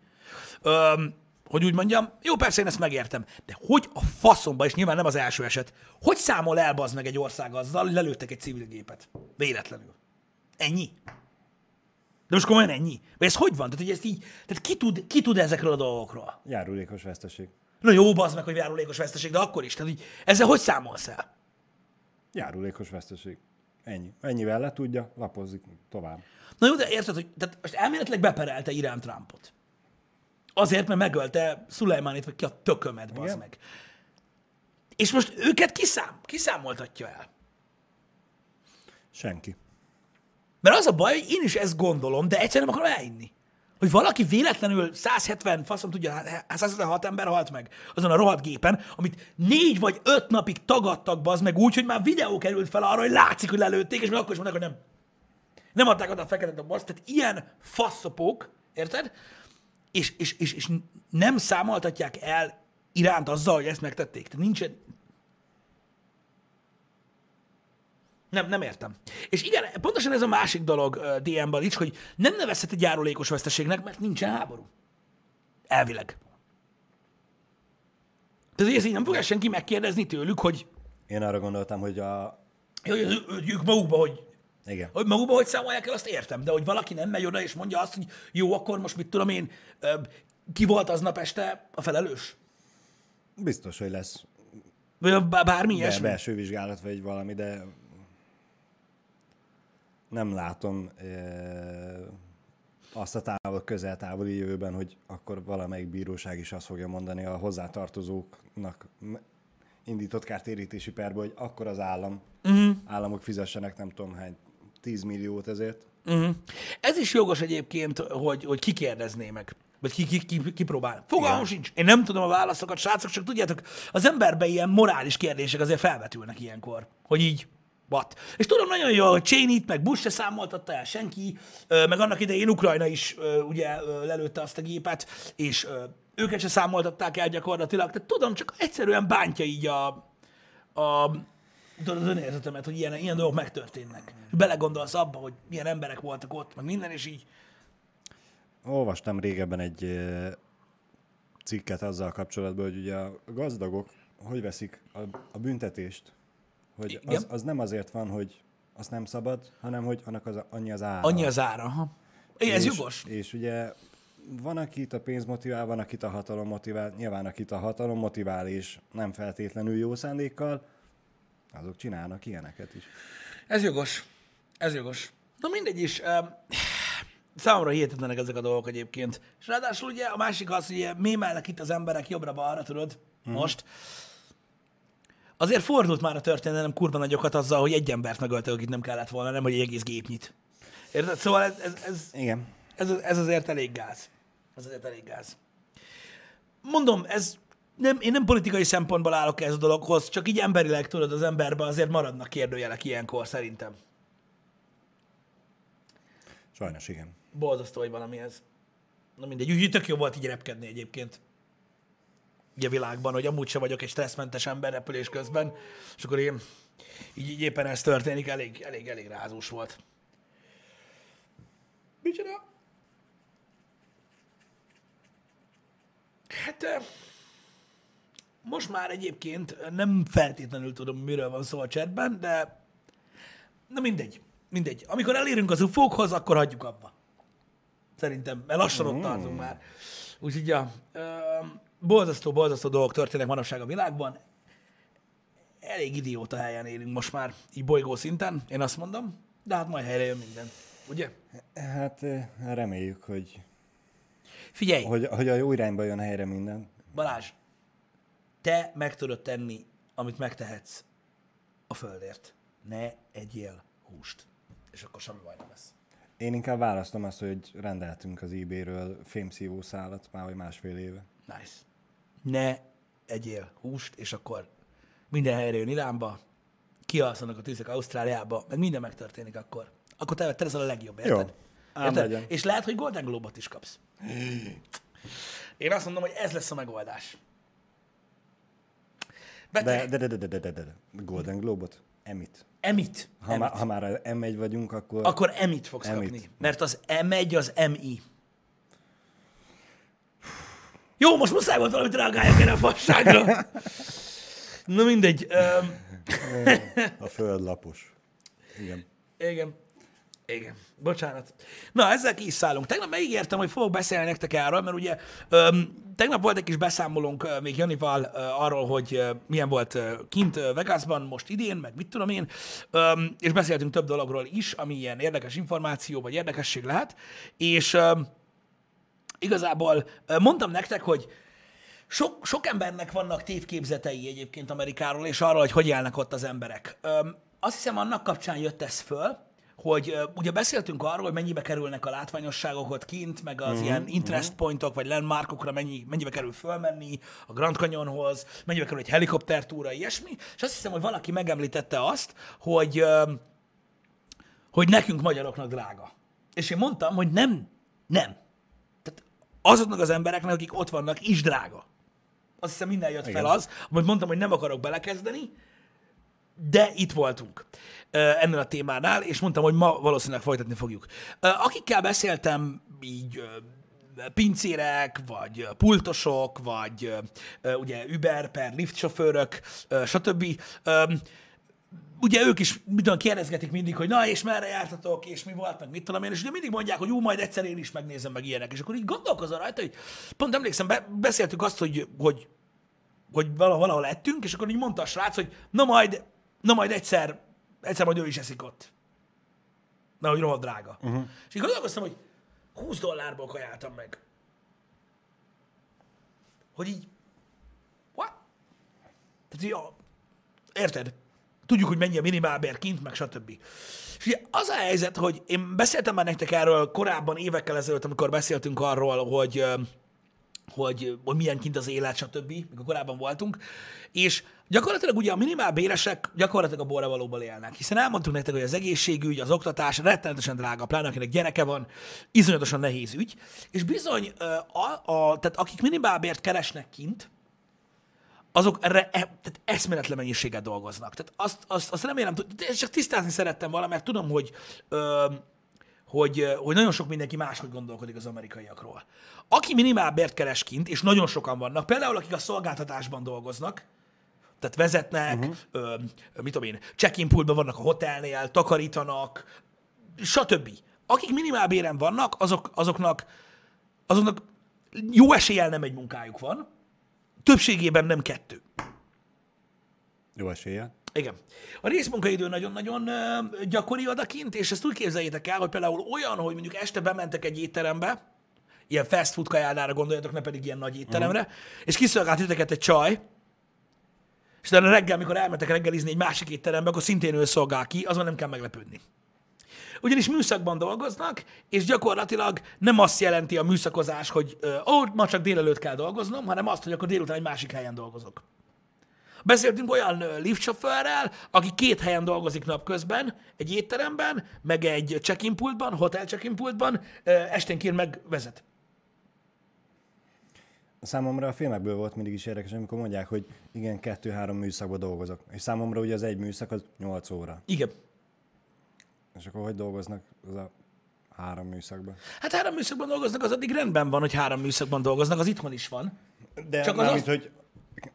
Ö, hogy úgy mondjam, jó, persze én ezt megértem, de hogy a faszomba, és nyilván nem az első eset, hogy számol el meg egy ország azzal, hogy lelőttek egy civil gépet? Véletlenül. Ennyi. De most komolyan ennyi? Vagy ez hogy van? Tehát, hogy ezt így, tehát ki tud, ki tud ezekről a dolgokról? Járulékos veszteség. Na jó, bazd meg, hogy járulékos veszteség, de akkor is. Tehát így, ezzel hogy számolsz el? Járulékos veszteség. Ennyi. Ennyivel le tudja, lapozik tovább. Na jó, de érted, hogy tehát most elméletileg beperelte Irán Trumpot. Azért, mert megölte Szulajmánit, vagy ki a tökömet, bazd Igen. meg. És most őket kiszám, kiszámoltatja el. Senki. Mert az a baj, hogy én is ezt gondolom, de egyszerűen nem akarom elinni. Hogy valaki véletlenül 170, faszom tudja, 176 ember halt meg azon a rohadt gépen, amit négy vagy öt napig tagadtak bazd meg úgy, hogy már videó került fel arra, hogy látszik, hogy lelőtték, és még akkor is mondták, hogy nem. Nem adták oda a fekete dobozt, tehát ilyen faszopók, érted? És, és, és, és nem számoltatják el iránt azzal, hogy ezt megtették. Tehát nincsen, Nem, nem értem. És igen, pontosan ez a másik dolog DM-ben is, hogy nem nevezhet egy járulékos veszteségnek, mert nincsen háború. Elvileg. Tehát ezt így nem fogja senki megkérdezni tőlük, hogy, Én arra gondoltam, hogy a... hogy az- ők magukba, hogy, Igen. hogy magukba, hogy számolják el, azt értem. De hogy valaki nem megy oda és mondja azt, hogy jó, akkor most mit tudom én, ki volt aznap este a felelős? Biztos, hogy lesz Vagy bármi ilyesmi? belső vizsgálat vagy valami, de nem látom azt a távol, közel-távoli jövőben, hogy akkor valamelyik bíróság is azt fogja mondani a hozzátartozóknak indított kártérítési perbe, hogy akkor az állam, uh-huh. államok fizessenek nem tudom hány 10 milliót ezért, Ez is jogos egyébként, hogy, hogy ki kérdezné meg. Vagy ki, ki, ki, ki próbál. Fogalmam sincs. Én nem tudom a válaszokat, srácok, csak tudjátok, az emberben ilyen morális kérdések azért felvetülnek ilyenkor. Hogy így, what? És tudom nagyon jól, hogy Cheney-t, meg Bush se számoltatta el senki, meg annak idején Ukrajna is ugye lelőtte azt a gépet, és őket se számoltatták el gyakorlatilag. Tehát tudom, csak egyszerűen bántja így a, a az önérzetemet, hogy ilyen, ilyen dolgok megtörténnek. Belegondolsz abba, hogy milyen emberek voltak ott, meg minden, és így Olvastam régebben egy cikket azzal kapcsolatban, hogy ugye a gazdagok hogy veszik a, a büntetést. Hogy Igen. az, az nem azért van, hogy azt nem szabad, hanem hogy annak az, annyi az ára. annyi az ára. Ha. Igen, ez és, jogos. És ugye van, akit a pénz motivál, van, akit a hatalom motivál. Nyilván, akit a hatalom motivál, és nem feltétlenül jó szándékkal, azok csinálnak ilyeneket is. Ez jogos. Ez jogos. Na mindegy is. Um, számomra hihetetlenek ezek a dolgok egyébként. És ráadásul ugye a másik az, hogy mémelnek itt az emberek jobbra-balra, tudod, hmm. most. Azért fordult már a történelem kurva nagyokat azzal, hogy egy embert megöltek, akit nem kellett volna, nem, hogy egy egész gépnyit. Érted? Szóval ez, ez, ez, Igen. ez, ez azért elég gáz. Ez azért elég gáz. Mondom, ez nem, én nem politikai szempontból állok ez a dologhoz, csak így emberileg tudod, az emberben azért maradnak kérdőjelek ilyenkor szerintem. Sajnos igen. Borzasztó, hogy valami ez. Na mindegy, úgy tök jó volt így repkedni egyébként. A világban, hogy amúgy sem vagyok egy stresszmentes ember repülés közben, és akkor én így, így éppen ez történik, elég, elég, elég rázós volt. Micsoda? Hát eh, most már egyébként nem feltétlenül tudom, miről van szó a chatben, de na mindegy, mindegy. Amikor elérünk az ufókhoz, akkor hagyjuk abba. Szerintem, mert lassan ott tartunk már. Úgyhogy, ja, ö, borzasztó, borzasztó dolgok történnek manapság a világban. Elég idióta helyen élünk most már, így bolygó szinten, én azt mondom, de hát majd helyre jön minden. Ugye? Hát eh, reméljük, hogy, Figyelj, hogy, hogy a jó irányba jön helyre minden. Balázs, te meg tudod tenni, amit megtehetsz a földért. Ne egyél húst. És akkor semmi baj nem lesz. Én inkább választom azt, hogy rendeltünk az eBay-ről fémszívó szálat már vagy másfél éve. Nice. Ne egyél húst, és akkor minden helyre jön Iránba, kialszanak a tűzek Ausztráliába, meg minden megtörténik akkor. Akkor te, te leszel a legjobb, érted? Ám érted? És lehet, hogy Golden Globe-ot is kapsz. Én azt mondom, hogy ez lesz a megoldás. Beteg, De, de, de, de, de, de, de, de. Golden Globot? Emit. Emit. Ha, Emit. Már, ha már a M1 vagyunk, akkor... Akkor emit fogsz Emit. kapni. Mert az M1 az MI. Jó, most muszáj volt valamit reagáljak erre a fasságra. *laughs* Na mindegy. Um, A föld lapos. Igen. igen. Igen. Bocsánat. Na, ezzel ki is szállunk. Tegnap megígértem, hogy fogok beszélni nektek erről, mert ugye öm, tegnap volt egy kis beszámolónk ö, még Janival ö, arról, hogy ö, milyen volt ö, kint ö, Vegasban most idén, meg mit tudom én, öm, és beszéltünk több dologról is, ami ilyen érdekes információ vagy érdekesség lehet, és öm, igazából mondtam nektek, hogy sok, sok embernek vannak tévképzetei egyébként Amerikáról, és arról, hogy hogy élnek ott az emberek. Öm, azt hiszem, annak kapcsán jött ez föl, hogy ö, ugye beszéltünk arról, hogy mennyibe kerülnek a látványosságok ott kint, meg az uh-huh, ilyen interest pointok, vagy landmarkokra mennyi, mennyibe kerül fölmenni a Grand Canyonhoz, mennyibe kerül egy helikoptertúra, ilyesmi, és azt hiszem, hogy valaki megemlítette azt, hogy ö, hogy nekünk magyaroknak drága. És én mondtam, hogy nem, nem. Azoknak az embereknek, akik ott vannak, is drága. Azt hiszem minden jött fel Igen. az, amit mondtam, hogy nem akarok belekezdeni, de itt voltunk ennél a témánál, és mondtam, hogy ma valószínűleg folytatni fogjuk. Akikkel beszéltem, így pincérek, vagy pultosok, vagy ugye Uber per lift sofőrök, stb. Ugye ők is mit kérdezgetik mindig, hogy na és merre jártatok, és mi volt, meg mit tudom én, és ugye mindig mondják, hogy ú, majd egyszer én is megnézem meg ilyenek, és akkor így gondolkozol rajta, hogy pont emlékszem, be, beszéltük azt, hogy, hogy, hogy valahol, valahol ettünk, és akkor így mondta a srác, hogy na majd, na majd egyszer, egyszer majd ő is eszik ott. Mert hogy rohadt drága. Uh-huh. És így gondolkoztam, hogy 20 dollárból kajáltam meg. Hogy így, what? Tehát, így, ja, érted? Tudjuk, hogy mennyi a minimálbér kint, meg stb. És ugye az a helyzet, hogy én beszéltem már nektek erről korábban, évekkel ezelőtt, amikor beszéltünk arról, hogy, hogy, hogy milyen kint az élet, stb., mikor korábban voltunk, és gyakorlatilag ugye a minimálbéresek gyakorlatilag a borravalóból élnek, hiszen elmondtuk nektek, hogy az egészségügy, az oktatás rettenetesen drága, pláne akinek gyereke van, iszonyatosan nehéz ügy, és bizony, a, a, tehát akik minimálbért keresnek kint, azok erre e, tehát eszméletlen mennyiséget dolgoznak. Tehát azt, azt, azt remélem, de csak tisztázni szerettem volna, mert tudom, hogy, ö, hogy, hogy nagyon sok mindenki máshogy gondolkodik az amerikaiakról. Aki minimálbért keres kint, és nagyon sokan vannak, például akik a szolgáltatásban dolgoznak, tehát vezetnek, uh-huh. ö, mit tudom én, check-in pultban vannak a hotelnél, takarítanak, stb. Akik minimálbéren vannak, azok, azoknak, azoknak jó eséllyel nem egy munkájuk van, többségében nem kettő. Jó esélye. Igen. A részmunkaidő nagyon-nagyon gyakori odakint, és ezt úgy képzeljétek el, hogy például olyan, hogy mondjuk este bementek egy étterembe, ilyen fast food kajádára gondoljatok, ne pedig ilyen nagy étteremre, uh-huh. és kiszolgált titeket egy csaj, és utána reggel, mikor elmentek reggelizni egy másik étterembe, akkor szintén ő szolgál ki, azon nem kell meglepődni. Ugyanis műszakban dolgoznak, és gyakorlatilag nem azt jelenti a műszakozás, hogy ó, ma csak délelőtt kell dolgoznom, hanem azt, hogy akkor délután egy másik helyen dolgozok. Beszéltünk olyan liftsofőrrel, aki két helyen dolgozik napközben, egy étteremben, meg egy check-in pultban, hotel check-in pultban, esténként meg vezet. Számomra a filmekből volt mindig is érdekes, amikor mondják, hogy igen, kettő-három műszakban dolgozok. És számomra ugye az egy műszak az 8 óra. Igen. És akkor hogy dolgoznak az a három műszakban? Hát három műszakban dolgoznak, az addig rendben van, hogy három műszakban dolgoznak, az itthon is van. De Csak az az- hogy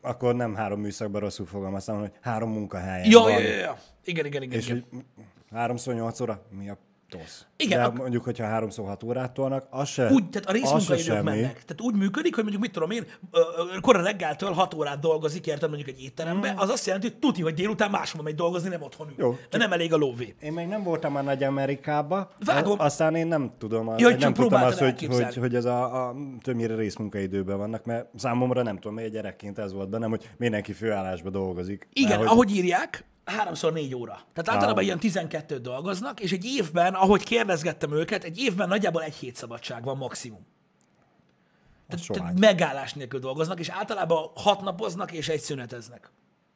akkor nem három műszakban rosszul fogalmaztam, hogy három munkahelyen Ja, van. ja, ja, ja. Igen, igen, igen. És igen. hogy háromszor nyolc óra, mi a tosz? Igen, De ak- mondjuk, hogyha háromszor hat órát tolnak, az se, Úgy, tehát a részmunkaidők mennek. Tehát úgy működik, hogy mondjuk mit tudom én, kora reggeltől 6 órát dolgozik, érted mondjuk egy étteremben, az azt jelenti, hogy tuti, hogy délután máshol megy dolgozni, nem otthon ül. Jó, Mert nem elég a lóvé. Én még nem voltam már Nagy Amerikába, Vágom. aztán én nem tudom, Ja, hogy nem tudtam azt, hogy, hogy, hogy ez a, a többnyire részmunkaidőben vannak, mert számomra nem tudom, egy gyerekként ez volt bennem, hogy mindenki főállásba dolgozik. Igen, Mert, hogy ahogy írják, háromszor négy óra. Tehát általában ilyen 12 dolgoznak, és egy évben, ahogy kérdezgettem őket, egy évben nagyjából egy hét szabadság van maximum. Tehát, tehát megállás nélkül dolgoznak, és általában hat napoznak, és egy szüneteznek.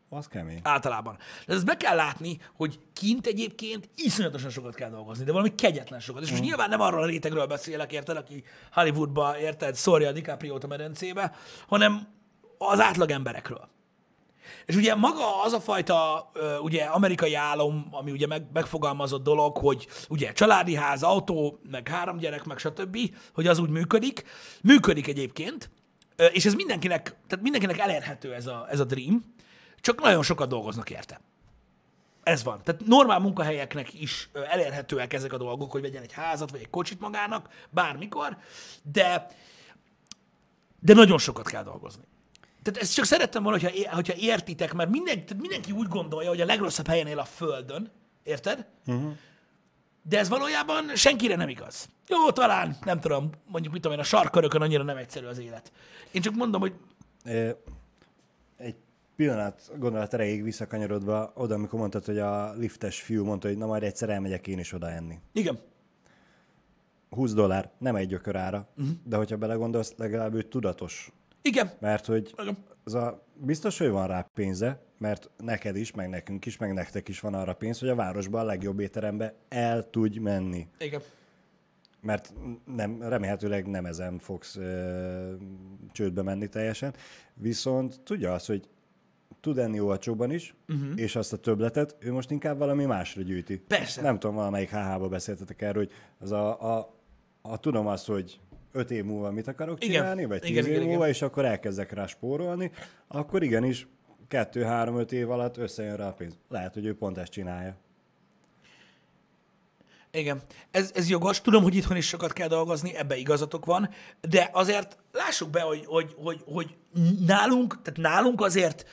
Az kemény. Általában. De ezt be kell látni, hogy kint egyébként iszonyatosan sokat kell dolgozni, de valami kegyetlen sokat. És most nyilván nem arról a rétegről beszélek, érted, aki Hollywoodba, érted, szórja a DiCaprio-t a medencébe, hanem az átlag emberekről. És ugye maga az a fajta ugye amerikai álom, ami ugye meg, megfogalmazott dolog, hogy ugye családi ház, autó, meg három gyerek, meg stb., hogy az úgy működik. Működik egyébként, és ez mindenkinek, tehát mindenkinek elérhető ez a, ez a dream, csak nagyon sokat dolgoznak érte. Ez van. Tehát normál munkahelyeknek is elérhetőek ezek a dolgok, hogy vegyen egy házat, vagy egy kocsit magának, bármikor, de, de nagyon sokat kell dolgozni. Tehát ezt csak szerettem volna, hogyha, é- hogyha értitek, mert minden, tehát mindenki úgy gondolja, hogy a legrosszabb helyen él a Földön, érted? Uh-huh. De ez valójában senkire nem igaz. Jó, talán, nem tudom, mondjuk mit tudom én, a sarkörökön annyira nem egyszerű az élet. Én csak mondom, hogy Ö, Egy pillanat gondolat erejéig visszakanyarodva oda, amikor mondtad, hogy a liftes fiú mondta, hogy na majd egyszer elmegyek én is oda enni. igen, 20 dollár, nem egy gyökörára, uh-huh. de hogyha belegondolsz, legalább ő tudatos. Igen, Mert hogy az a, biztos, hogy van rá pénze, mert neked is, meg nekünk is, meg nektek is van arra pénz, hogy a városban a legjobb étterembe el tudj menni. igen. Mert nem, remélhetőleg nem ezen fogsz ö, csődbe menni teljesen. Viszont tudja azt, hogy tud enni olcsóban is, uh-huh. és azt a töbletet ő most inkább valami másra gyűjti. Persze. Nem tudom, valamelyik HH-ba beszéltetek erről, hogy az a, a, a tudom azt, hogy öt év múlva mit akarok Igen. csinálni, vagy tíz Igen, év igen, múlva, igen. és akkor elkezdek rá spórolni, akkor igenis kettő, három, öt év alatt összejön rá a pénz. Lehet, hogy ő pont ezt csinálja. Igen, ez, ez jogos. Tudom, hogy itthon is sokat kell dolgozni, ebbe igazatok van, de azért lássuk be, hogy, hogy, hogy, hogy nálunk, tehát nálunk azért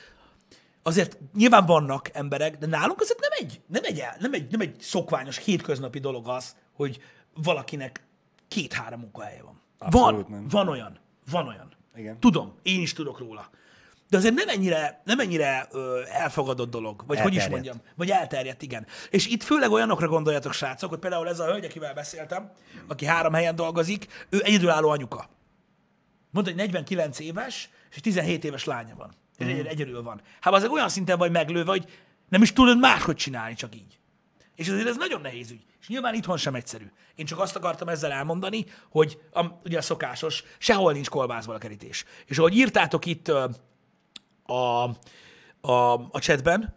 azért nyilván vannak emberek, de nálunk azért nem egy, nem egy, nem egy, nem egy szokványos, hétköznapi dolog az, hogy valakinek két-három munkahelye van. Abszolút van, nem. van olyan, van olyan. Igen. Tudom, én is tudok róla. de azért nem ennyire, nem ennyire ö, elfogadott dolog, vagy hogy is Elterjedt. mondjam, vagy elterjedt, igen. És itt főleg olyanokra gondoljatok, srácok, hogy például ez a hölgy, akivel beszéltem, aki három helyen dolgozik, ő egyedülálló anyuka. Mondta, hogy 49 éves, és egy 17 éves lánya van. Mm. Egy, egyedül van. Hát azért olyan szinten vagy meglőve, hogy nem is tudod máshogy csinálni, csak így. És azért ez nagyon nehéz ügy. És nyilván itthon sem egyszerű. Én csak azt akartam ezzel elmondani, hogy a, ugye a szokásos, sehol nincs kolbászból a kerítés. És ahogy írtátok itt ö, a, a, a chatben,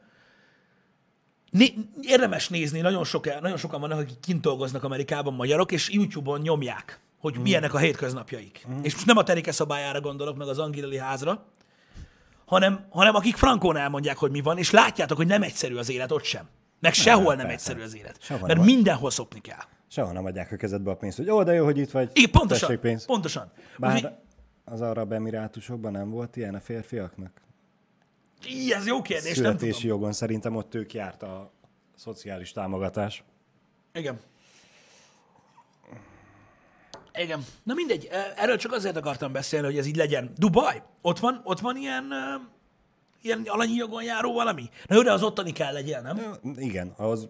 Né- érdemes nézni, nagyon, sok, nagyon sokan vannak, akik kint dolgoznak Amerikában, magyarok, és YouTube-on nyomják, hogy mm. milyenek a hétköznapjaik. Mm. És most nem a Terike szabályára gondolok, meg az Angilali házra, hanem, hanem akik frankón elmondják, hogy mi van, és látjátok, hogy nem egyszerű az élet ott sem. Meg sehol nem, nem persze. egyszerű az élet. Sehol mert nem. mindenhol szopni kell. Soha nem adják a kezedbe a pénzt, hogy ó, de jó, hogy itt vagy. Igen, pontosan. Tessék pénzt. Pontosan. Bár Úgyhogy, az arab emirátusokban nem volt ilyen a férfiaknak? így, ez jó kérdés, nem Születési tudom. jogon szerintem ott ők járt a szociális támogatás. Igen. Igen. Na mindegy, erről csak azért akartam beszélni, hogy ez így legyen. Dubaj, ott van, ott van ilyen, ilyen alanyi jogon járó valami? Na jó, de az ottani kell legyen, nem? Ö, Igen, ahhoz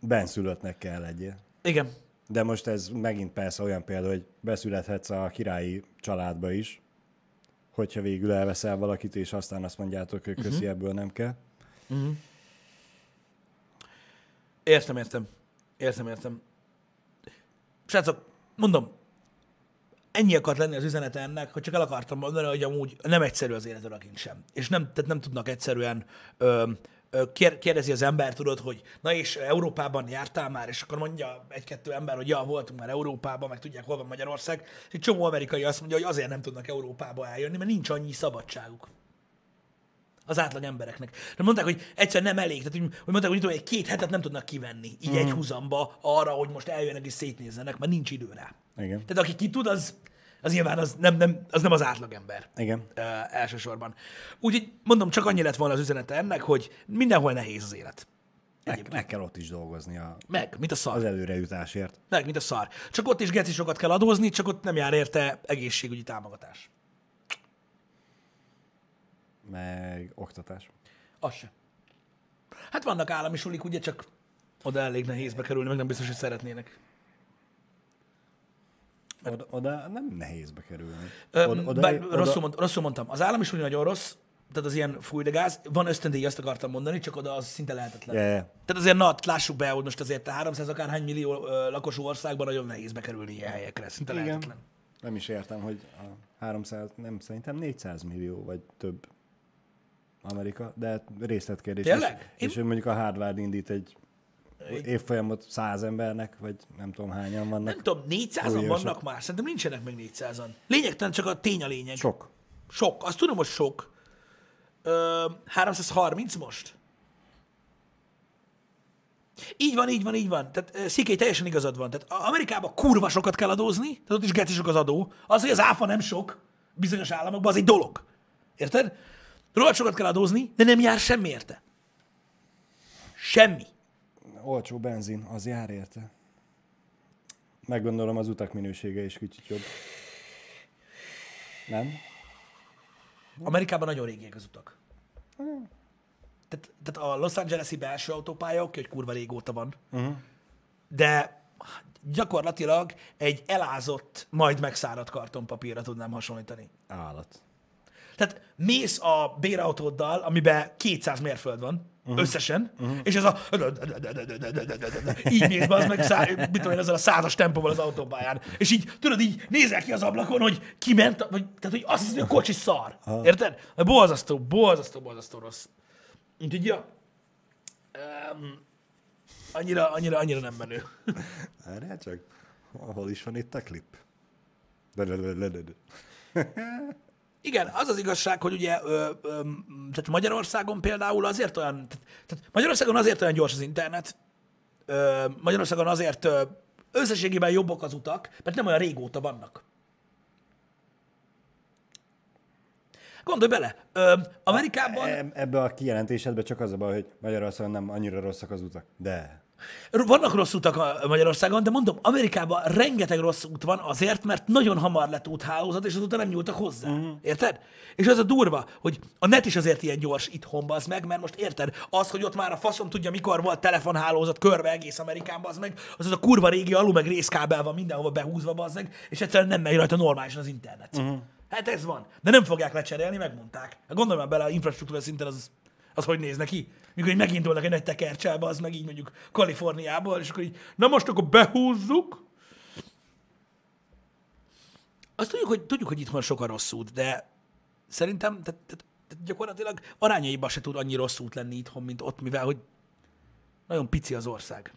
benszülöttnek kell legyél. Igen. De most ez megint persze olyan példa, hogy beszülethetsz a királyi családba is, hogyha végül elveszel valakit, és aztán azt mondjátok, hogy köszi, uh-huh. ebből nem kell. Értem, értem. Értem, értem. Srácok, mondom, ennyi akart lenni az üzenete ennek, hogy csak el akartam mondani, hogy amúgy nem egyszerű az élet odakint sem. És nem, tehát nem tudnak egyszerűen ö, ö, kér, kérdezi az ember, tudod, hogy na és Európában jártál már, és akkor mondja egy-kettő ember, hogy ja, voltunk már Európában, meg tudják, hol van Magyarország. És egy csomó amerikai azt mondja, hogy azért nem tudnak Európába eljönni, mert nincs annyi szabadságuk az átlag embereknek. De mondták, hogy egyszer nem elég, tehát hogy, hogy mondták, hogy tudom, egy két hetet nem tudnak kivenni, így mm. egy húzamba arra, hogy most eljönnek és szétnézzenek, mert nincs idő rá. Igen. Tehát aki ki tud, az, az nyilván az nem, nem, az nem az átlagember Igen. ö, elsősorban. Úgyhogy mondom, csak annyi lett volna az üzenete ennek, hogy mindenhol nehéz az élet. Meg, meg kell ott is dolgozni a, Meg, mint a szar. az előrejutásért. Meg, mint a szar. Csak ott is geci sokat kell adózni, csak ott nem jár érte egészségügyi támogatás. Meg oktatás. Az se. Hát vannak állami sulik, ugye, csak oda elég nehéz bekerülni, meg nem biztos, hogy szeretnének. Oda, oda nem nehéz bekerülni. Ö, Oda, oda, bár, oda, rosszul, mond, rosszul mondtam. Az állami suli nagyon rossz, tehát az ilyen fúj de gáz. Van ösztöndíj, azt akartam mondani, csak oda az szinte lehetetlen. Yeah. Tehát azért, na, lássuk be, hogy most azért a 300 akárhány millió ö, lakosú országban nagyon nehéz bekerülni ilyen helyekre. Szinte Igen. lehetetlen. Nem is értem, hogy a 300, nem, szerintem 400 millió, vagy több Amerika, de hát részletkérdés. Tényleg? És, és mondjuk a Harvard indít egy évfolyamot száz embernek, vagy nem tudom hányan vannak. Nem tudom, 400-an Új vannak már, szerintem nincsenek meg 400-an. Lényegtelen csak a tény a lényeg. Sok. Sok, azt tudom, hogy sok. Ö, 330 most? Így van, így van, így van. Tehát Szikély teljesen igazad van. Tehát Amerikában kurva sokat kell adózni, tehát ott is geci sok az adó. Az, hogy az áfa nem sok bizonyos államokban, az egy dolog. Érted? Rohadt sokat kell adózni, de nem jár semmi érte. Semmi. Olcsó benzin, az jár érte. Meggondolom az utak minősége is kicsit jobb. Nem? Amerikában nagyon régiek az utak. Tehát, tehát a Los Angeles-i belső autópálya, oké, hogy kurva régóta van, uh-huh. de gyakorlatilag egy elázott, majd megszáradt kartonpapírra tudnám hasonlítani. Állat. Tehát mész a bérautóddal, amiben 200 mérföld van, uh-huh. összesen, uh-huh. és ez a... Így mész be, az meg szá... mit tudom én, ezzel a százas tempóval az autópályán. És így, tudod, így nézel ki az ablakon, hogy kiment, vagy, tehát, hogy azt hiszed, hogy a kocsi szar. Érted? Borzasztó, borzasztó, borzasztó rossz. Úgyhogy, ja. Um, annyira, annyira, annyira nem menő. Erre csak, hol is van itt a klip? Igen, az az igazság, hogy ugye ö, ö, tehát Magyarországon például azért olyan, tehát, Magyarországon azért olyan gyors az internet, ö, Magyarországon azért ö, összességében jobbak az utak, mert nem olyan régóta vannak. Gondolj bele, ö, Amerikában... E- Ebbe a kijelentésedbe csak az a baj, hogy Magyarországon nem annyira rosszak az utak. De. Vannak rossz utak Magyarországon, de mondom, Amerikában rengeteg rossz út van azért, mert nagyon hamar lett úthálózat, és azóta nem nyúltak hozzá. Uh-huh. Érted? És az a durva, hogy a net is azért ilyen gyors itthon az meg, mert most érted, az, hogy ott már a faszom tudja, mikor volt telefonhálózat körbe egész Amerikában, az meg, az az a kurva régi alu, meg részkábel van mindenhova behúzva, az meg, és egyszerűen nem megy rajta normálisan az internet. Uh-huh. Hát ez van. De nem fogják lecserélni, megmondták. Hát gondolj már bele, a infrastruktúra szinten az, az hogy néz neki. Mikor így megindulnak egy nagy tekercsába, az meg így mondjuk Kaliforniából, és akkor így, na most akkor behúzzuk. Azt tudjuk, hogy, tudjuk, hogy itt van sok a rossz út, de szerintem tehát, tehát, tehát gyakorlatilag arányaiban se tud annyi rossz út lenni itthon, mint ott, mivel hogy nagyon pici az ország.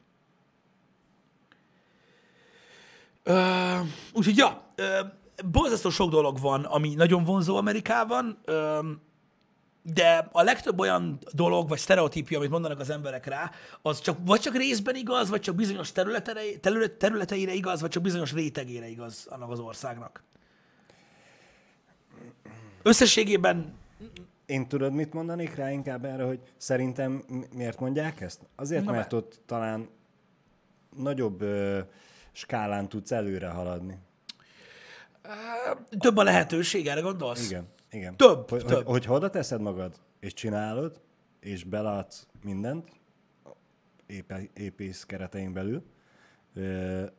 Uh, úgyhogy, ja, uh, borzasztó sok dolog van, ami nagyon vonzó Amerikában, uh, de a legtöbb olyan dolog, vagy sztereotípia, amit mondanak az emberek rá, az csak, vagy csak részben igaz, vagy csak bizonyos területeire, terület, területeire igaz, vagy csak bizonyos rétegére igaz annak az országnak. Összességében... Én tudod, mit mondanék rá inkább erre, hogy szerintem miért mondják ezt? Azért, Na mert ott talán nagyobb ö, skálán tudsz előre haladni. Több a lehetőség, erre gondolsz? Igen. Igen. Több, hogy, több. Hogy, hogy oda teszed magad, és csinálod, és belátsz mindent, épész keretein belül,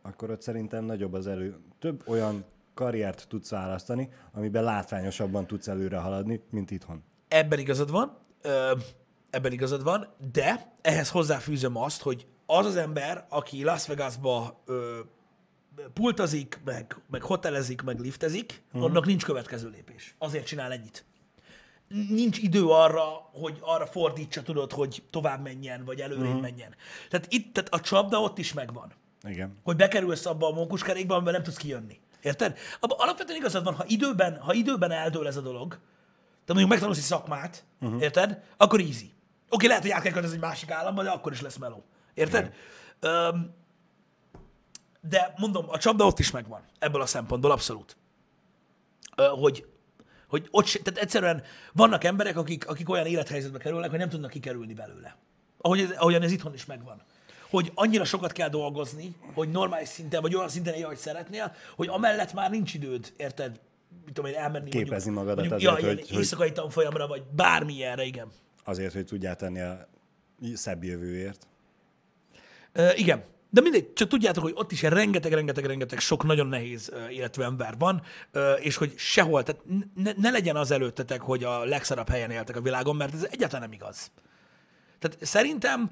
akkor ott szerintem nagyobb az elő. Több olyan karriert tudsz választani, amiben látványosabban tudsz előre haladni, mint itthon. Ebben igazad van, ebben igazad van, de ehhez hozzáfűzöm azt, hogy az az ember, aki Las Vegasba pultazik, meg, meg hotelezik, meg liftezik, uh-huh. annak nincs következő lépés. Azért csinál ennyit. Nincs idő arra, hogy arra fordítsa, tudod, hogy tovább menjen, vagy előrébb uh-huh. menjen. Tehát itt tehát a csapda ott is megvan. Igen. Hogy bekerülsz abba a mókuskerékbe, amiben nem tudsz kijönni. Érted? Abba alapvetően igazad van, ha időben, ha időben eldől ez a dolog, te mondjuk megtanulsz egy szakmát, uh-huh. érted? Akkor easy. Oké, okay, lehet, hogy át kell költözni egy másik államba, de akkor is lesz meló. Érted? Um, de mondom, a csapda ott is megvan. Ebből a szempontból abszolút. Hogy, hogy ott se, tehát egyszerűen vannak emberek, akik, akik olyan élethelyzetbe kerülnek, hogy nem tudnak kikerülni belőle. Ahogy ez, ahogyan ez itthon is megvan. Hogy annyira sokat kell dolgozni, hogy normális szinten, vagy olyan szinten élj, ahogy szeretnél, hogy amellett már nincs időd, érted? Mit tudom én, elmenni Képezni mondjuk, magadat mondjuk, azért, ja, hogy, éjszakai tanfolyamra, vagy bármilyenre, igen. Azért, hogy tudjál tenni a szebb jövőért. Uh, igen, de mindegy, csak tudjátok, hogy ott is rengeteg, rengeteg, rengeteg sok nagyon nehéz életű ember van, és hogy sehol, tehát ne, ne legyen az előttetek, hogy a legszarabb helyen éltek a világon, mert ez egyáltalán nem igaz. Tehát szerintem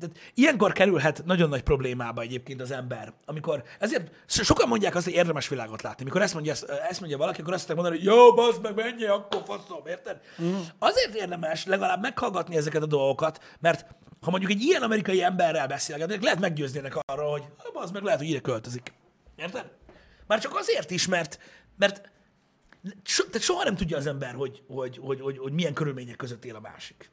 tehát ilyenkor kerülhet nagyon nagy problémába egyébként az ember, amikor, ezért sokan mondják azt, hogy érdemes világot látni. Mikor ezt mondja, ezt mondja valaki, akkor azt mondja mondani, hogy jó, bazd meg, menjél, akkor faszom, érted? Mm. Azért érdemes legalább meghallgatni ezeket a dolgokat, mert ha mondjuk egy ilyen amerikai emberrel beszélgetnek, lehet meggyőznének arra, hogy az meg lehet, hogy ide költözik. Érted? Már csak azért is, mert, mert so, tehát soha nem tudja az ember, hogy, hogy, hogy, hogy, hogy milyen körülmények között él a másik.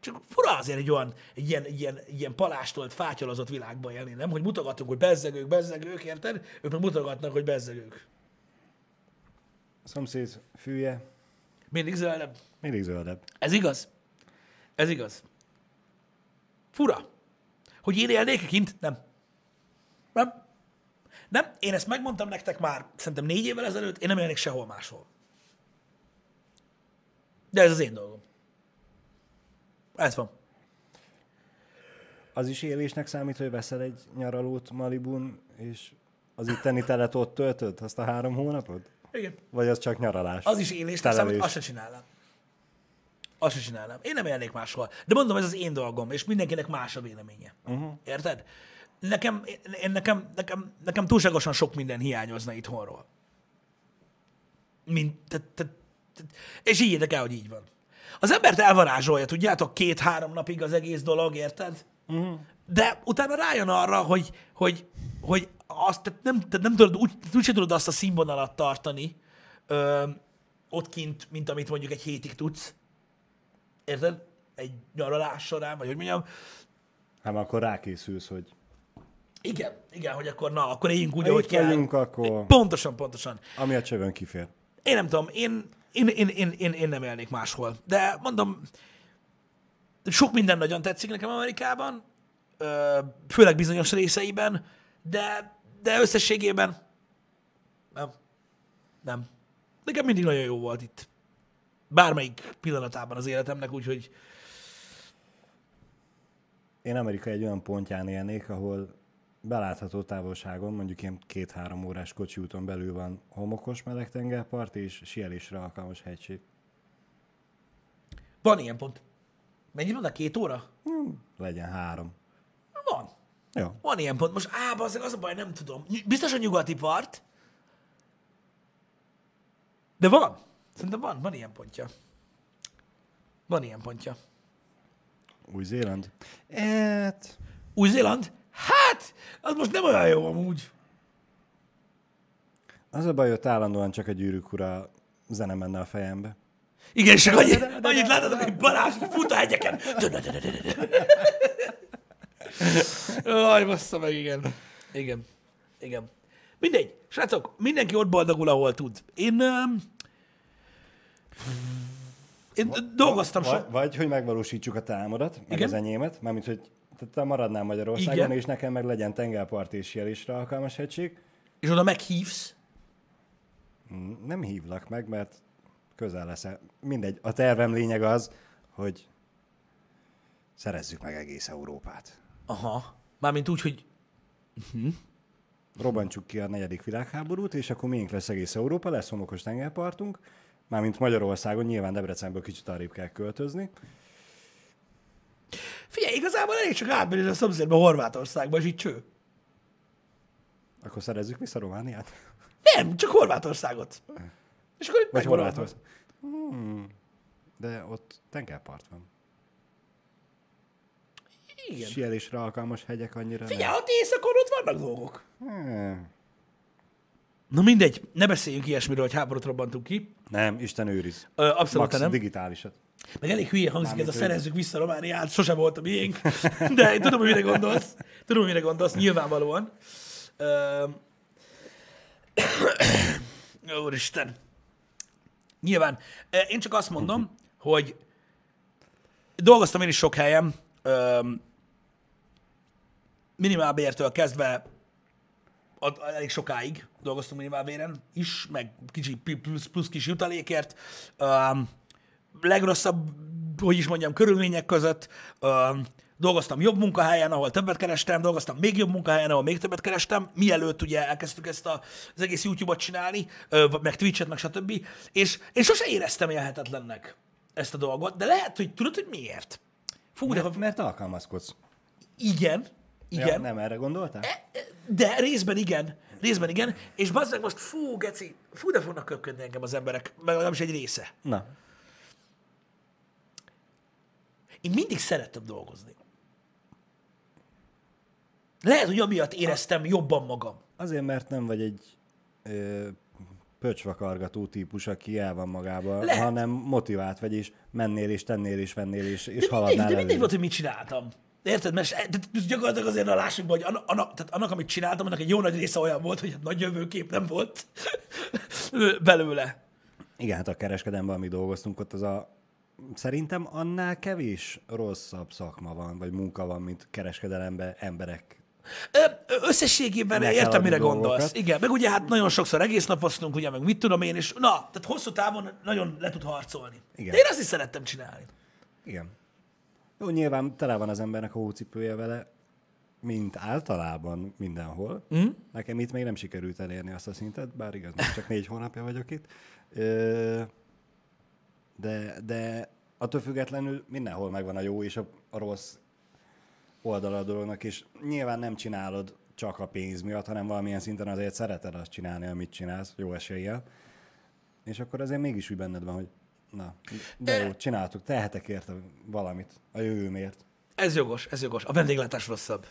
Csak fura azért egy olyan, egy ilyen, egy ilyen, egy ilyen palástolt, fátyolozott világban élni, nem? Hogy mutogatunk, hogy bezzegők, bezzegők, érted? Ők meg mutogatnak, hogy bezzegők. A szomszéd fűje. Mindig zöldebb. Mindig zöldebb. Ez igaz. Ez igaz. Fura. Hogy én élnék kint? Nem. Nem. Nem, én ezt megmondtam nektek már szerintem négy évvel ezelőtt, én nem élnék sehol máshol. De ez az én dolgom. Ez van. Az is élésnek számít, hogy veszel egy nyaralót Malibun, és az itteni telet ott töltöd, azt a három hónapot? Igen. Vagy az csak nyaralás? Az is élésnek számít, azt se csinálnám. Azt sem csinálnám. Én nem élnék máshol. De mondom, ez az én dolgom, és mindenkinek más a véleménye. Uh-huh. Érted? Nekem, én, nekem, nekem, nekem túlságosan sok minden hiányozna itthonról. Mint, te, te, te, és így el, hogy így van. Az embert elvarázsolja, tudjátok, két-három napig az egész dolog, érted? Uh-huh. De utána rájön arra, hogy, hogy, hogy azt tehát nem, tehát nem tudod, úgy, úgy sem tudod azt a színvonalat tartani ö, ott kint, mint amit mondjuk egy hétig tudsz. Érted? Egy nyaralás során, vagy hogy mondjam. Hát akkor rákészülsz, hogy... Igen, igen, hogy akkor na, akkor éljünk úgy, ahogy kell. Akkor... Pontosan, pontosan. Ami a csövön kifér. Én nem tudom, én, én, én, én, én, én nem élnék máshol. De mondom, sok minden nagyon tetszik nekem Amerikában, főleg bizonyos részeiben, de, de összességében nem. Nem. Nekem mindig nagyon jó volt itt. Bármelyik pillanatában az életemnek, úgyhogy Én Amerika egy olyan pontján élnék, ahol belátható távolságon, mondjuk ilyen két-három órás kocsi úton belül van homokos meleg tengerpart és sielésre alkalmas hegység. van ilyen pont. Mennyi van a két óra? Legyen három. Van. Jó. Van ilyen pont. Most á, az, az a baj, nem tudom. Biztos a nyugati part, de van. Szerintem van, van ilyen pontja. Van ilyen pontja. Új-Zéland? Hát, Új-Zéland? Hát, az most nem olyan jó amúgy. az a baj, hogy állandóan csak a gyűrűk ura zene menne a fejembe. Igen, és csak annyit, annyit látod, hogy Balázs fut a hegyeken. Aj, bassza meg, igen. Igen. Igen. Mindegy. Srácok, mindenki ott boldogul, ahol tud. Én... Um, én dolgoztam sok... Vagy, vagy, hogy megvalósítsuk a támadat, meg Igen. az enyémet, mármint, hogy te- te maradnál Magyarországon, Igen. és nekem meg legyen tengerpart és sielésre alkalmas hegység. És oda meghívsz. Mm, Nem hívlak meg, mert közel lesz. Mindegy, a tervem lényeg az, hogy szerezzük meg egész Európát. Aha. Mármint úgy, hogy Robbantsuk ki a negyedik világháborút, és akkor miénk lesz egész Európa, lesz homokos tengerpartunk, mármint Magyarországon, nyilván Debrecenből kicsit arrébb kell költözni. figyelj, igazából elég csak átmenni a szomszédba Horvátországba, és így cső. Akkor szerezzük vissza Romániát? Nem, csak Horvátországot. És akkor itt Vagy Horvátország? Hmm, de ott tengerpart van. Igen. Sielésre alkalmas hegyek annyira Figyelj, ott éjszakon ott vannak dolgok. Hmm. Na mindegy, ne beszéljünk ilyesmiről, hogy háborút robbantunk ki. Nem, Isten őriz. Ö, abszolút Max nem. digitálisat. Meg elég hülye hangzik ez a Mármint, szerezzük vissza Romániát, sose volt a miénk. De én tudom, hogy mire gondolsz. Tudom, hogy mire gondolsz, nyilvánvalóan. Ö... *coughs* Úristen. Nyilván. Én csak azt mondom, hogy dolgoztam én is sok helyen, minimálbértől kezdve ad- elég sokáig dolgoztunk minimálbéren is, meg kicsi plusz, plusz kis jutalékért. Um, legrosszabb, hogy is mondjam, körülmények között um, dolgoztam jobb munkahelyen, ahol többet kerestem, dolgoztam még jobb munkahelyen, ahol még többet kerestem, mielőtt ugye elkezdtük ezt a, az egész YouTube-ot csinálni, meg Twitch-et, meg stb. És én sose éreztem élhetetlennek ezt a dolgot, de lehet, hogy tudod, hogy miért? Fú, de Mert, mert alkalmazkodsz. igen, igen. Ja, nem erre gondoltál? De részben igen. Részben igen. És bazzeg most, fú, geci, fú, de fognak köpködni engem az emberek, meg legalábbis egy része. Na, Én mindig szerettem dolgozni. Lehet, hogy amiatt éreztem jobban magam. azért, mert nem vagy egy ö, pöcsvakargató típus, aki el van magában, Lehet. hanem motivált vagy, és mennél, és tennél, és vennél, és, és De mindegy, haladnál de mindegy előre. volt, hogy mit csináltam. Érted? Mert de- de gyakorlatilag azért, lássuk be, hogy annak, annak, tehát annak, amit csináltam, annak egy jó nagy része olyan volt, hogy hát nagy jövőkép nem volt *laughs* belőle. Igen, hát a kereskedelemben, ami dolgoztunk, ott az a szerintem annál kevés rosszabb szakma van, vagy munka van, mint kereskedelemben emberek. Összességében Meg értem, mire gondolsz. dolgokat. Igen, meg ugye hát nagyon sokszor egész nap osztunk, ugye, meg mit tudom én, és na, tehát hosszú távon nagyon le tud harcolni. Igen. De én azt is szerettem csinálni. Igen. Jó, nyilván tele van az embernek a hócipője vele, mint általában mindenhol. Mm. Nekem itt még nem sikerült elérni azt a szintet, bár igaz, még csak négy hónapja vagyok itt. De, de attól függetlenül mindenhol megvan a jó és a, a rossz oldala a dolognak, és nyilván nem csinálod csak a pénz miatt, hanem valamilyen szinten azért szereted azt csinálni, amit csinálsz, jó eséllyel. És akkor azért mégis úgy benned van, hogy na, de jó, csináltuk, tehetek érte valamit a jövőmért. Ez jogos, ez jogos. A vendéglátás rosszabb.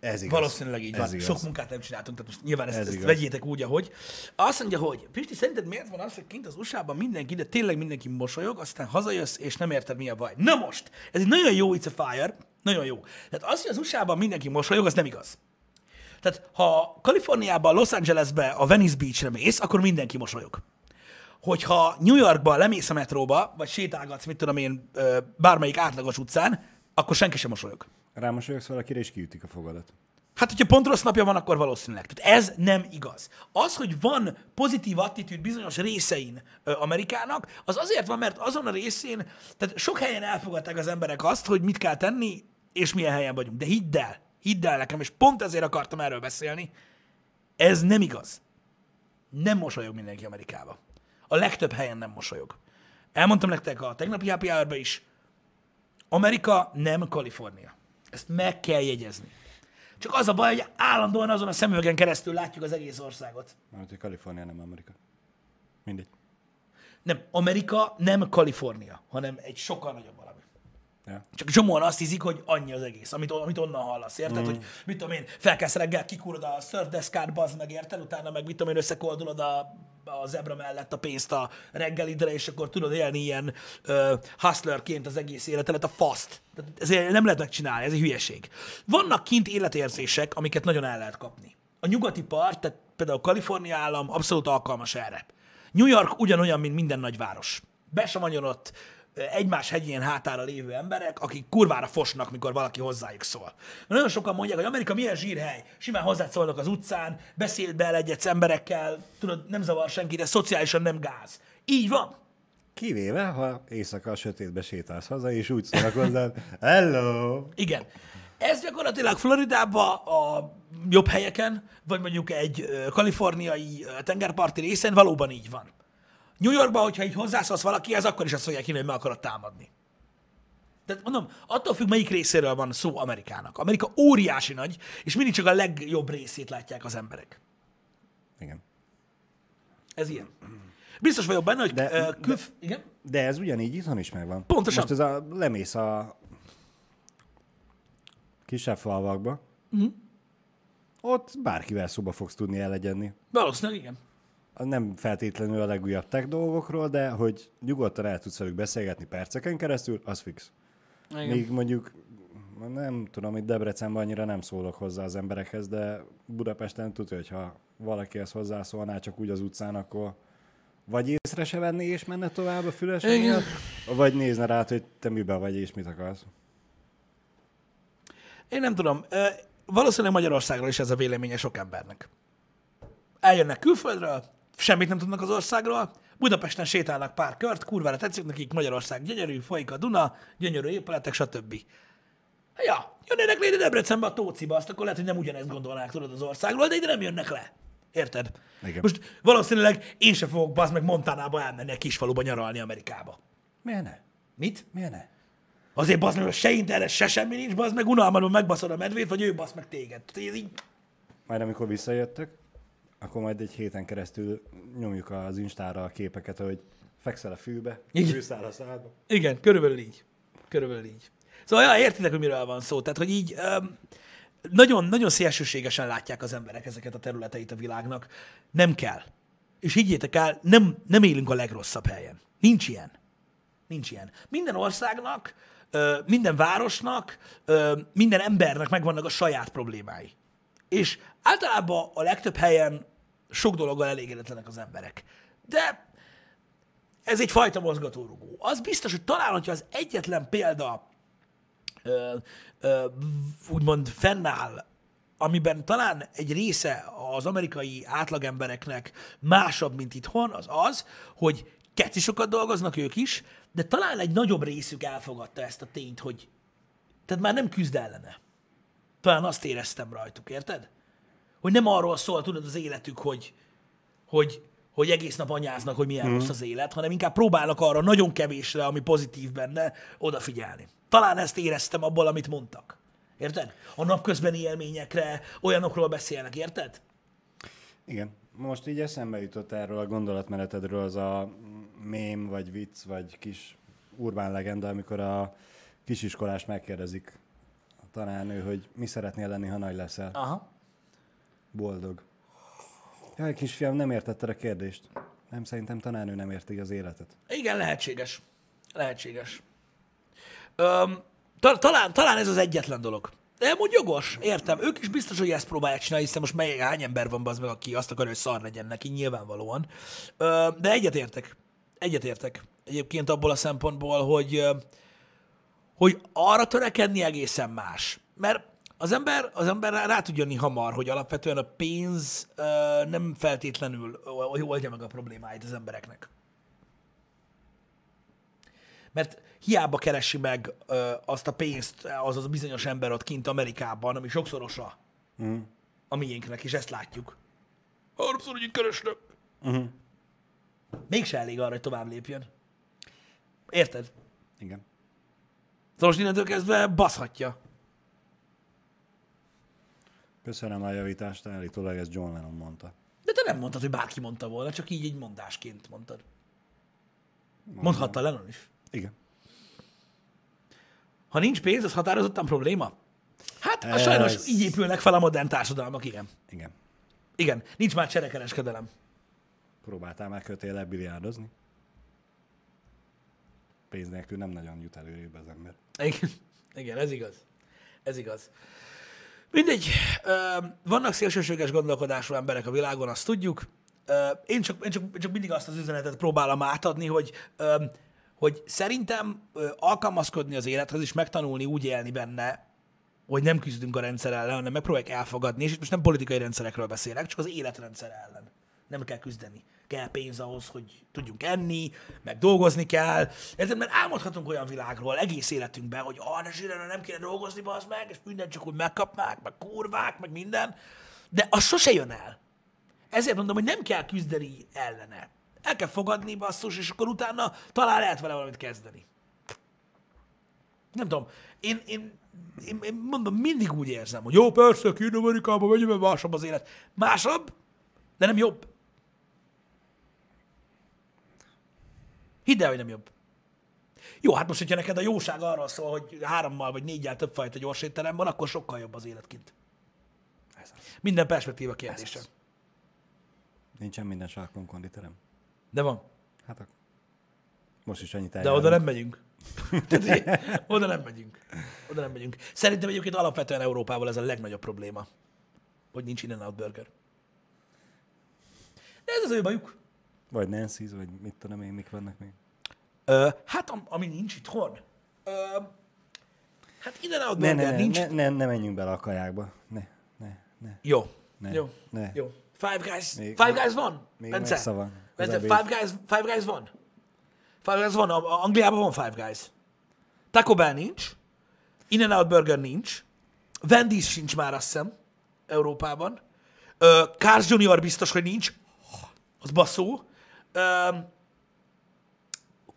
Ez igaz. Valószínűleg így Ez van. igaz. Sok munkát nem csináltunk, tehát most nyilván ezt, Ez ezt igaz. vegyétek úgy, ahogy. Azt mondja, hogy Pisti, szerinted miért van az, hogy kint az USA-ban mindenki, de tényleg mindenki mosolyog, aztán hazajössz, és nem érted, mi a baj. Na most, ez egy nagyon jó It's a Fire, nagyon jó. Tehát az, hogy az USA-ban mindenki mosolyog, az nem igaz. Tehát ha Kaliforniában, Los Angelesbe, a Venice Beachre mész, akkor mindenki mosolyog. Hogyha New Yorkban lemész a metróba, vagy sétálgatsz, mit tudom én, bármelyik átlagos utcán, akkor senki sem mosolyog. Rámosolyogsz valakire, és kiütik a fogadat. Hát, hogyha pont rossz napja van, akkor valószínűleg. Tehát ez nem igaz. Az, hogy van pozitív attitűd bizonyos részein ö, Amerikának, az azért van, mert azon a részén, tehát sok helyen elfogadták az emberek azt, hogy mit kell tenni, és milyen helyen vagyunk. De hidd el, hidd el nekem, és pont ezért akartam erről beszélni, ez nem igaz. Nem mosolyog mindenki Amerikába. A legtöbb helyen nem mosolyog. Elmondtam nektek a tegnapi happy hour is, Amerika nem Kalifornia. Ezt meg kell jegyezni. Csak az a baj, hogy állandóan azon a szemüvegen keresztül látjuk az egész országot. Mert hogy Kalifornia nem Amerika. Mindegy. Nem, Amerika nem Kalifornia, hanem egy sokkal nagyobb. Ja. Csak csomóan azt hiszik, hogy annyi az egész, amit, amit onnan hallasz, érted? Mm. Hogy mit tudom én, felkelsz reggel, kikúrod a szörfdeszkát, bazd meg, érted? Utána meg mit tudom én, összekoldulod a, a zebra mellett a pénzt a reggelidre, és akkor tudod élni ilyen uh, hustlerként az egész életedet, a fast. Ezért nem lehet megcsinálni, ez egy hülyeség. Vannak kint életérzések, amiket nagyon el lehet kapni. A nyugati part, tehát például Kalifornia állam abszolút alkalmas erre. New York ugyanolyan, mint minden nagyváros. Besamanyodott, egymás hegyén hátára lévő emberek, akik kurvára fosnak, mikor valaki hozzájuk szól. Nagyon sokan mondják, hogy Amerika milyen zsírhely, simán hozzád szólnak az utcán, beszél be egyet emberekkel, tudod, nem zavar senki, de szociálisan nem gáz. Így van. Kivéve, ha éjszaka a sötétbe sétálsz haza, és úgy szólnak hozzá, hello! Igen. Ez gyakorlatilag Floridában a jobb helyeken, vagy mondjuk egy kaliforniai tengerparti részen valóban így van. New Yorkban, hogyha így hozzászólsz valakihez, akkor is azt fogják hívni, hogy meg akarod támadni. Tehát mondom, attól függ, melyik részéről van szó Amerikának. Amerika óriási nagy, és mindig csak a legjobb részét látják az emberek. Igen. Ez ilyen. Biztos vagyok benne, hogy De- de, külf... De... Igen? De ez ugyanígy itthon is megvan. Pontosan. Most ez a, lemész a kisebb falvakba, Mhm. ott bárkivel szóba fogsz tudni elegyedni. Valószínűleg igen. Nem feltétlenül a legújabb tech dolgokról, de hogy nyugodtan el tudsz velük beszélgetni perceken keresztül, az fix. igen. Még mondjuk, nem tudom, hogy Debrecenben annyira nem szólok hozzá az emberekhez, de Budapesten tudja, hogy ha valakihez hozzászólná csak úgy az utcán, akkor vagy észre se venni és menne tovább a füles Igen. vagy nézne rá, hogy te miben vagy és mit akarsz. Én nem tudom. Valószínűleg Magyarországról is ez a véleménye sok embernek. Eljönnek külföldről, semmit nem tudnak az országról, Budapesten sétálnak pár kört, kurvára tetszik nekik, Magyarország gyönyörű, folyik a Duna, gyönyörű épületek, stb. Ja, jönnének ide Debrecenbe a Tóciba, azt akkor lehet, hogy nem ugyanezt gondolnák, tudod, az országról, de ide nem jönnek le. Érted? Igen. Most valószínűleg én sem fogok bazd meg Montánába elmenni a kisfaluba nyaralni Amerikába. Miért ne? Mit? Miért ne? Azért basz meg, hogy se internet, se semmi nincs, basz meg, unalmadban megbaszod a medvét, vagy ő basz meg téged. Ez így... Majd amikor visszajöttök, akkor majd egy héten keresztül nyomjuk az Instára a képeket, hogy fekszel a fűbe, Igen. fűszáll a szádba. Igen, körülbelül így. Körülbelül így. Szóval ja, értitek, hogy miről van szó. Tehát, hogy így um, nagyon, nagyon szélsőségesen látják az emberek ezeket a területeit a világnak. Nem kell. És higgyétek el, nem, nem élünk a legrosszabb helyen. Nincs ilyen. Nincs ilyen. Minden országnak, minden városnak, minden embernek megvannak a saját problémái. És általában a legtöbb helyen sok dologgal elégedetlenek az emberek. De ez egy fajta mozgatórugó. Az biztos, hogy talán, hogyha az egyetlen példa ö, ö, úgymond fennáll, amiben talán egy része az amerikai átlagembereknek másabb, mint itthon, az az, hogy keci sokat dolgoznak ők is, de talán egy nagyobb részük elfogadta ezt a tényt, hogy tehát már nem küzd ellene. Talán azt éreztem rajtuk, érted? Hogy nem arról szól, tudod, az életük, hogy, hogy, hogy egész nap anyáznak, hogy milyen rossz az élet, hanem inkább próbálnak arra nagyon kevésre, ami pozitív benne, odafigyelni. Talán ezt éreztem abból, amit mondtak. Érted? A napközbeni élményekre, olyanokról beszélnek, érted? Igen. Most így eszembe jutott erről a gondolatmenetedről az a mém, vagy vicc, vagy kis urbán legenda, amikor a kisiskolás megkérdezik a tanárnő, hogy mi szeretnél lenni, ha nagy leszel. Aha. Boldog. Jaj, kisfiam, nem értetted a kérdést. Nem, szerintem tanárnő nem érti az életet. Igen, lehetséges. Lehetséges. Öm, ta- talán, talán ez az egyetlen dolog. De amúgy jogos, értem. Ők is biztos, hogy ezt próbálják csinálni, hiszen most mely, hány ember van az meg, aki azt akarja, hogy szar legyen neki, nyilvánvalóan. Ö, de egyetértek. Egyetértek. Egyébként abból a szempontból, hogy, hogy arra törekedni egészen más, mert az ember, az ember rá, rá tud jönni hamar, hogy alapvetően a pénz ö, nem feltétlenül oldja meg a problémáit az embereknek. Mert hiába keresi meg ö, azt a pénzt az az bizonyos ember ott kint Amerikában, ami sokszorosa Mm. a miénknek, és ezt látjuk. Háromszor úgy keresnek. Uh-huh. Mégse elég arra, hogy tovább lépjön. Érted? Igen. Szóval most innentől kezdve baszhatja. Köszönöm a javítást, állítólag ez John Lennon mondta. De te nem mondtad, hogy bárki mondta volna, csak így egy mondásként mondtad. Mondhatta Lennon is. Igen. Ha nincs pénz, az határozottan probléma? Hát, Ez- sajnos így épülnek fel a modern társadalmak, igen. Igen. Igen, nincs már cserekereskedelem. Próbáltál már kötéllel biliárdozni? Pénz nélkül nem nagyon jut előrébb az ember. Igen, *laughs* igen, ez igaz. Ez igaz. Mindegy, vannak szélsőséges gondolkodású emberek a világon, azt tudjuk. Én csak, én csak, csak mindig azt az üzenetet próbálom átadni, hogy, hogy szerintem alkalmazkodni az élethez és megtanulni úgy élni benne, hogy nem küzdünk a rendszer ellen, hanem megpróbáljuk elfogadni, és itt most nem politikai rendszerekről beszélek, csak az életrendszer ellen. Nem kell küzdeni. Kell pénz ahhoz, hogy tudjunk enni, meg dolgozni kell. Érted? Mert álmodhatunk olyan világról egész életünkben, hogy ah, de zsírene, nem kéne dolgozni, az meg, és minden csak úgy megkapnák, meg kurvák, meg minden. De az sose jön el. Ezért mondom, hogy nem kell küzdeni ellene. El kell fogadni, basszus, és akkor utána talán lehet vele valamit kezdeni. Nem tudom, én, én, én, én mondom, mindig úgy érzem, hogy jó, persze, kéne Amerikába mert másabb az élet. Másabb, de nem jobb. Hidd el, hogy nem jobb. Jó, hát most, hogyha neked a jóság arról szól, hogy hárommal vagy négyel több fajta gyors étterem van, akkor sokkal jobb az élet kint. Ez az. Minden perspektíva kérdése. Ez az. Nincsen minden sarkon konditerem. De van. Hát akkor most is ennyit De eljárunk. oda nem megyünk. *laughs* Tehát, oda nem megyünk. Oda nem megyünk. Szerintem egyébként alapvetően Európával ez a legnagyobb probléma, hogy nincs innen out burger. De ez az ő bajuk. Vagy Nancy's, vagy mit tudom én, mik vannak még. Ö, hát am, ami nincs itthon. Ö, hát innen out Ne, burger ne, nincs. ne, ne, ne, menjünk bele a kajákba. Ne, ne, ne. Jó. Ne, Jó. ne. Jó. Five Guys. Még- Five Guys van? még Bence? messze van. Bence. Five Guys, Five Guys van? Five Guys van. A- a- Angliában van Five Guys. Taco Bell nincs. In-N-Out Burger nincs. Wendy's sincs már, azt hiszem, Európában. Ö, Cars Junior biztos, hogy nincs. Az baszó. Ö,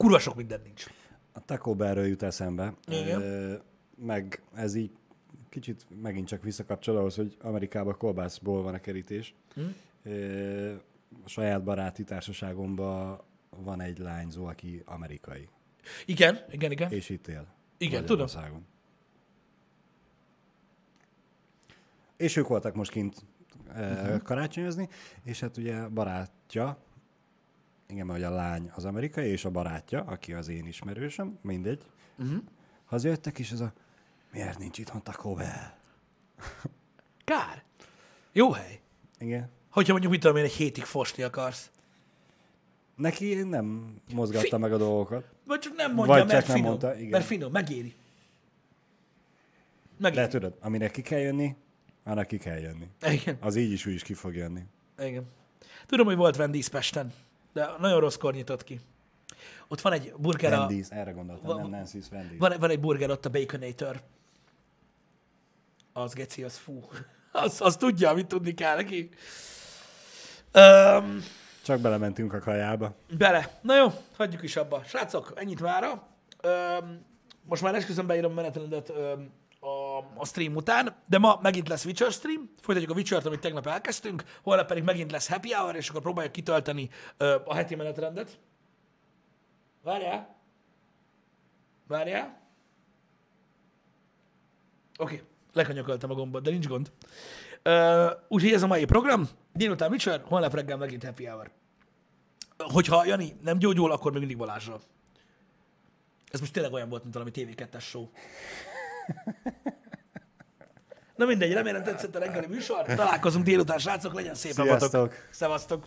kurva sok minden nincs. A Taco Bellről jut eszembe. Igen. Ö, meg ez így kicsit megint csak visszakapcsol ahhoz, hogy Amerikában kolbászból van a kerítés. Hm? Ö, a saját baráti társaságomban van egy lányzó, aki amerikai, Igen, igen, igen. és itt él. Igen, tudom. És ők voltak most kint uh-huh. Karácsonyozni, és hát ugye barátja, igen, mert hogy a lány az amerikai, és a barátja, aki az én ismerősöm, mindegy, uh-huh. hazajöttek, és ez a miért nincs itthon Taco Bell? *laughs* Kár. Jó hely. Igen. Hogyha mondjuk, mit tudom én, egy hétig fosni akarsz. Neki nem mozgatta Fi- meg a dolgokat. Vagy csak nem mondja, Vagy mert csak nem finom. mondta, igen. Mert finom, megéri. Megéri. De tudod, amire ki kell jönni, annak ki kell jönni. Igen, Az így is úgy is ki fog jönni. igen. Tudom, hogy volt Wendy's Pesten, de nagyon rosszkor nyitott ki. Ott van egy burger, a, Wendy's, erre gondoltam, Va- nem Nancy's Wendy's. van, van egy burger ott a Baconator. Az geci, az fú. *laughs* Az, az tudja, amit tudni kell neki. Um, Csak belementünk a kajába. Bele. Na jó, hagyjuk is abba. Srácok, ennyit mára. Öm, most már esküszöm beírom a menetrendet öm, a, stream után, de ma megint lesz Witcher stream, folytatjuk a Witcher-t, amit tegnap elkezdtünk, holnap pedig megint lesz happy hour, és akkor próbáljuk kitölteni ö, a heti menetrendet. Várjál? Várjál? Oké, okay. lekanyagoltam a gombot, de nincs gond. Ö, úgyhogy ez a mai program. Délután Witcher, holnap reggel megint happy hour. Hogyha Jani nem gyógyul, akkor még mindig Balázsra. Ez most tényleg olyan volt, mint valami TV2-es show. *laughs* Na mindegy, remélem tetszett a reggeli műsor. Találkozunk délután, srácok, legyen szép napotok. Sziasztok! Szevasztok!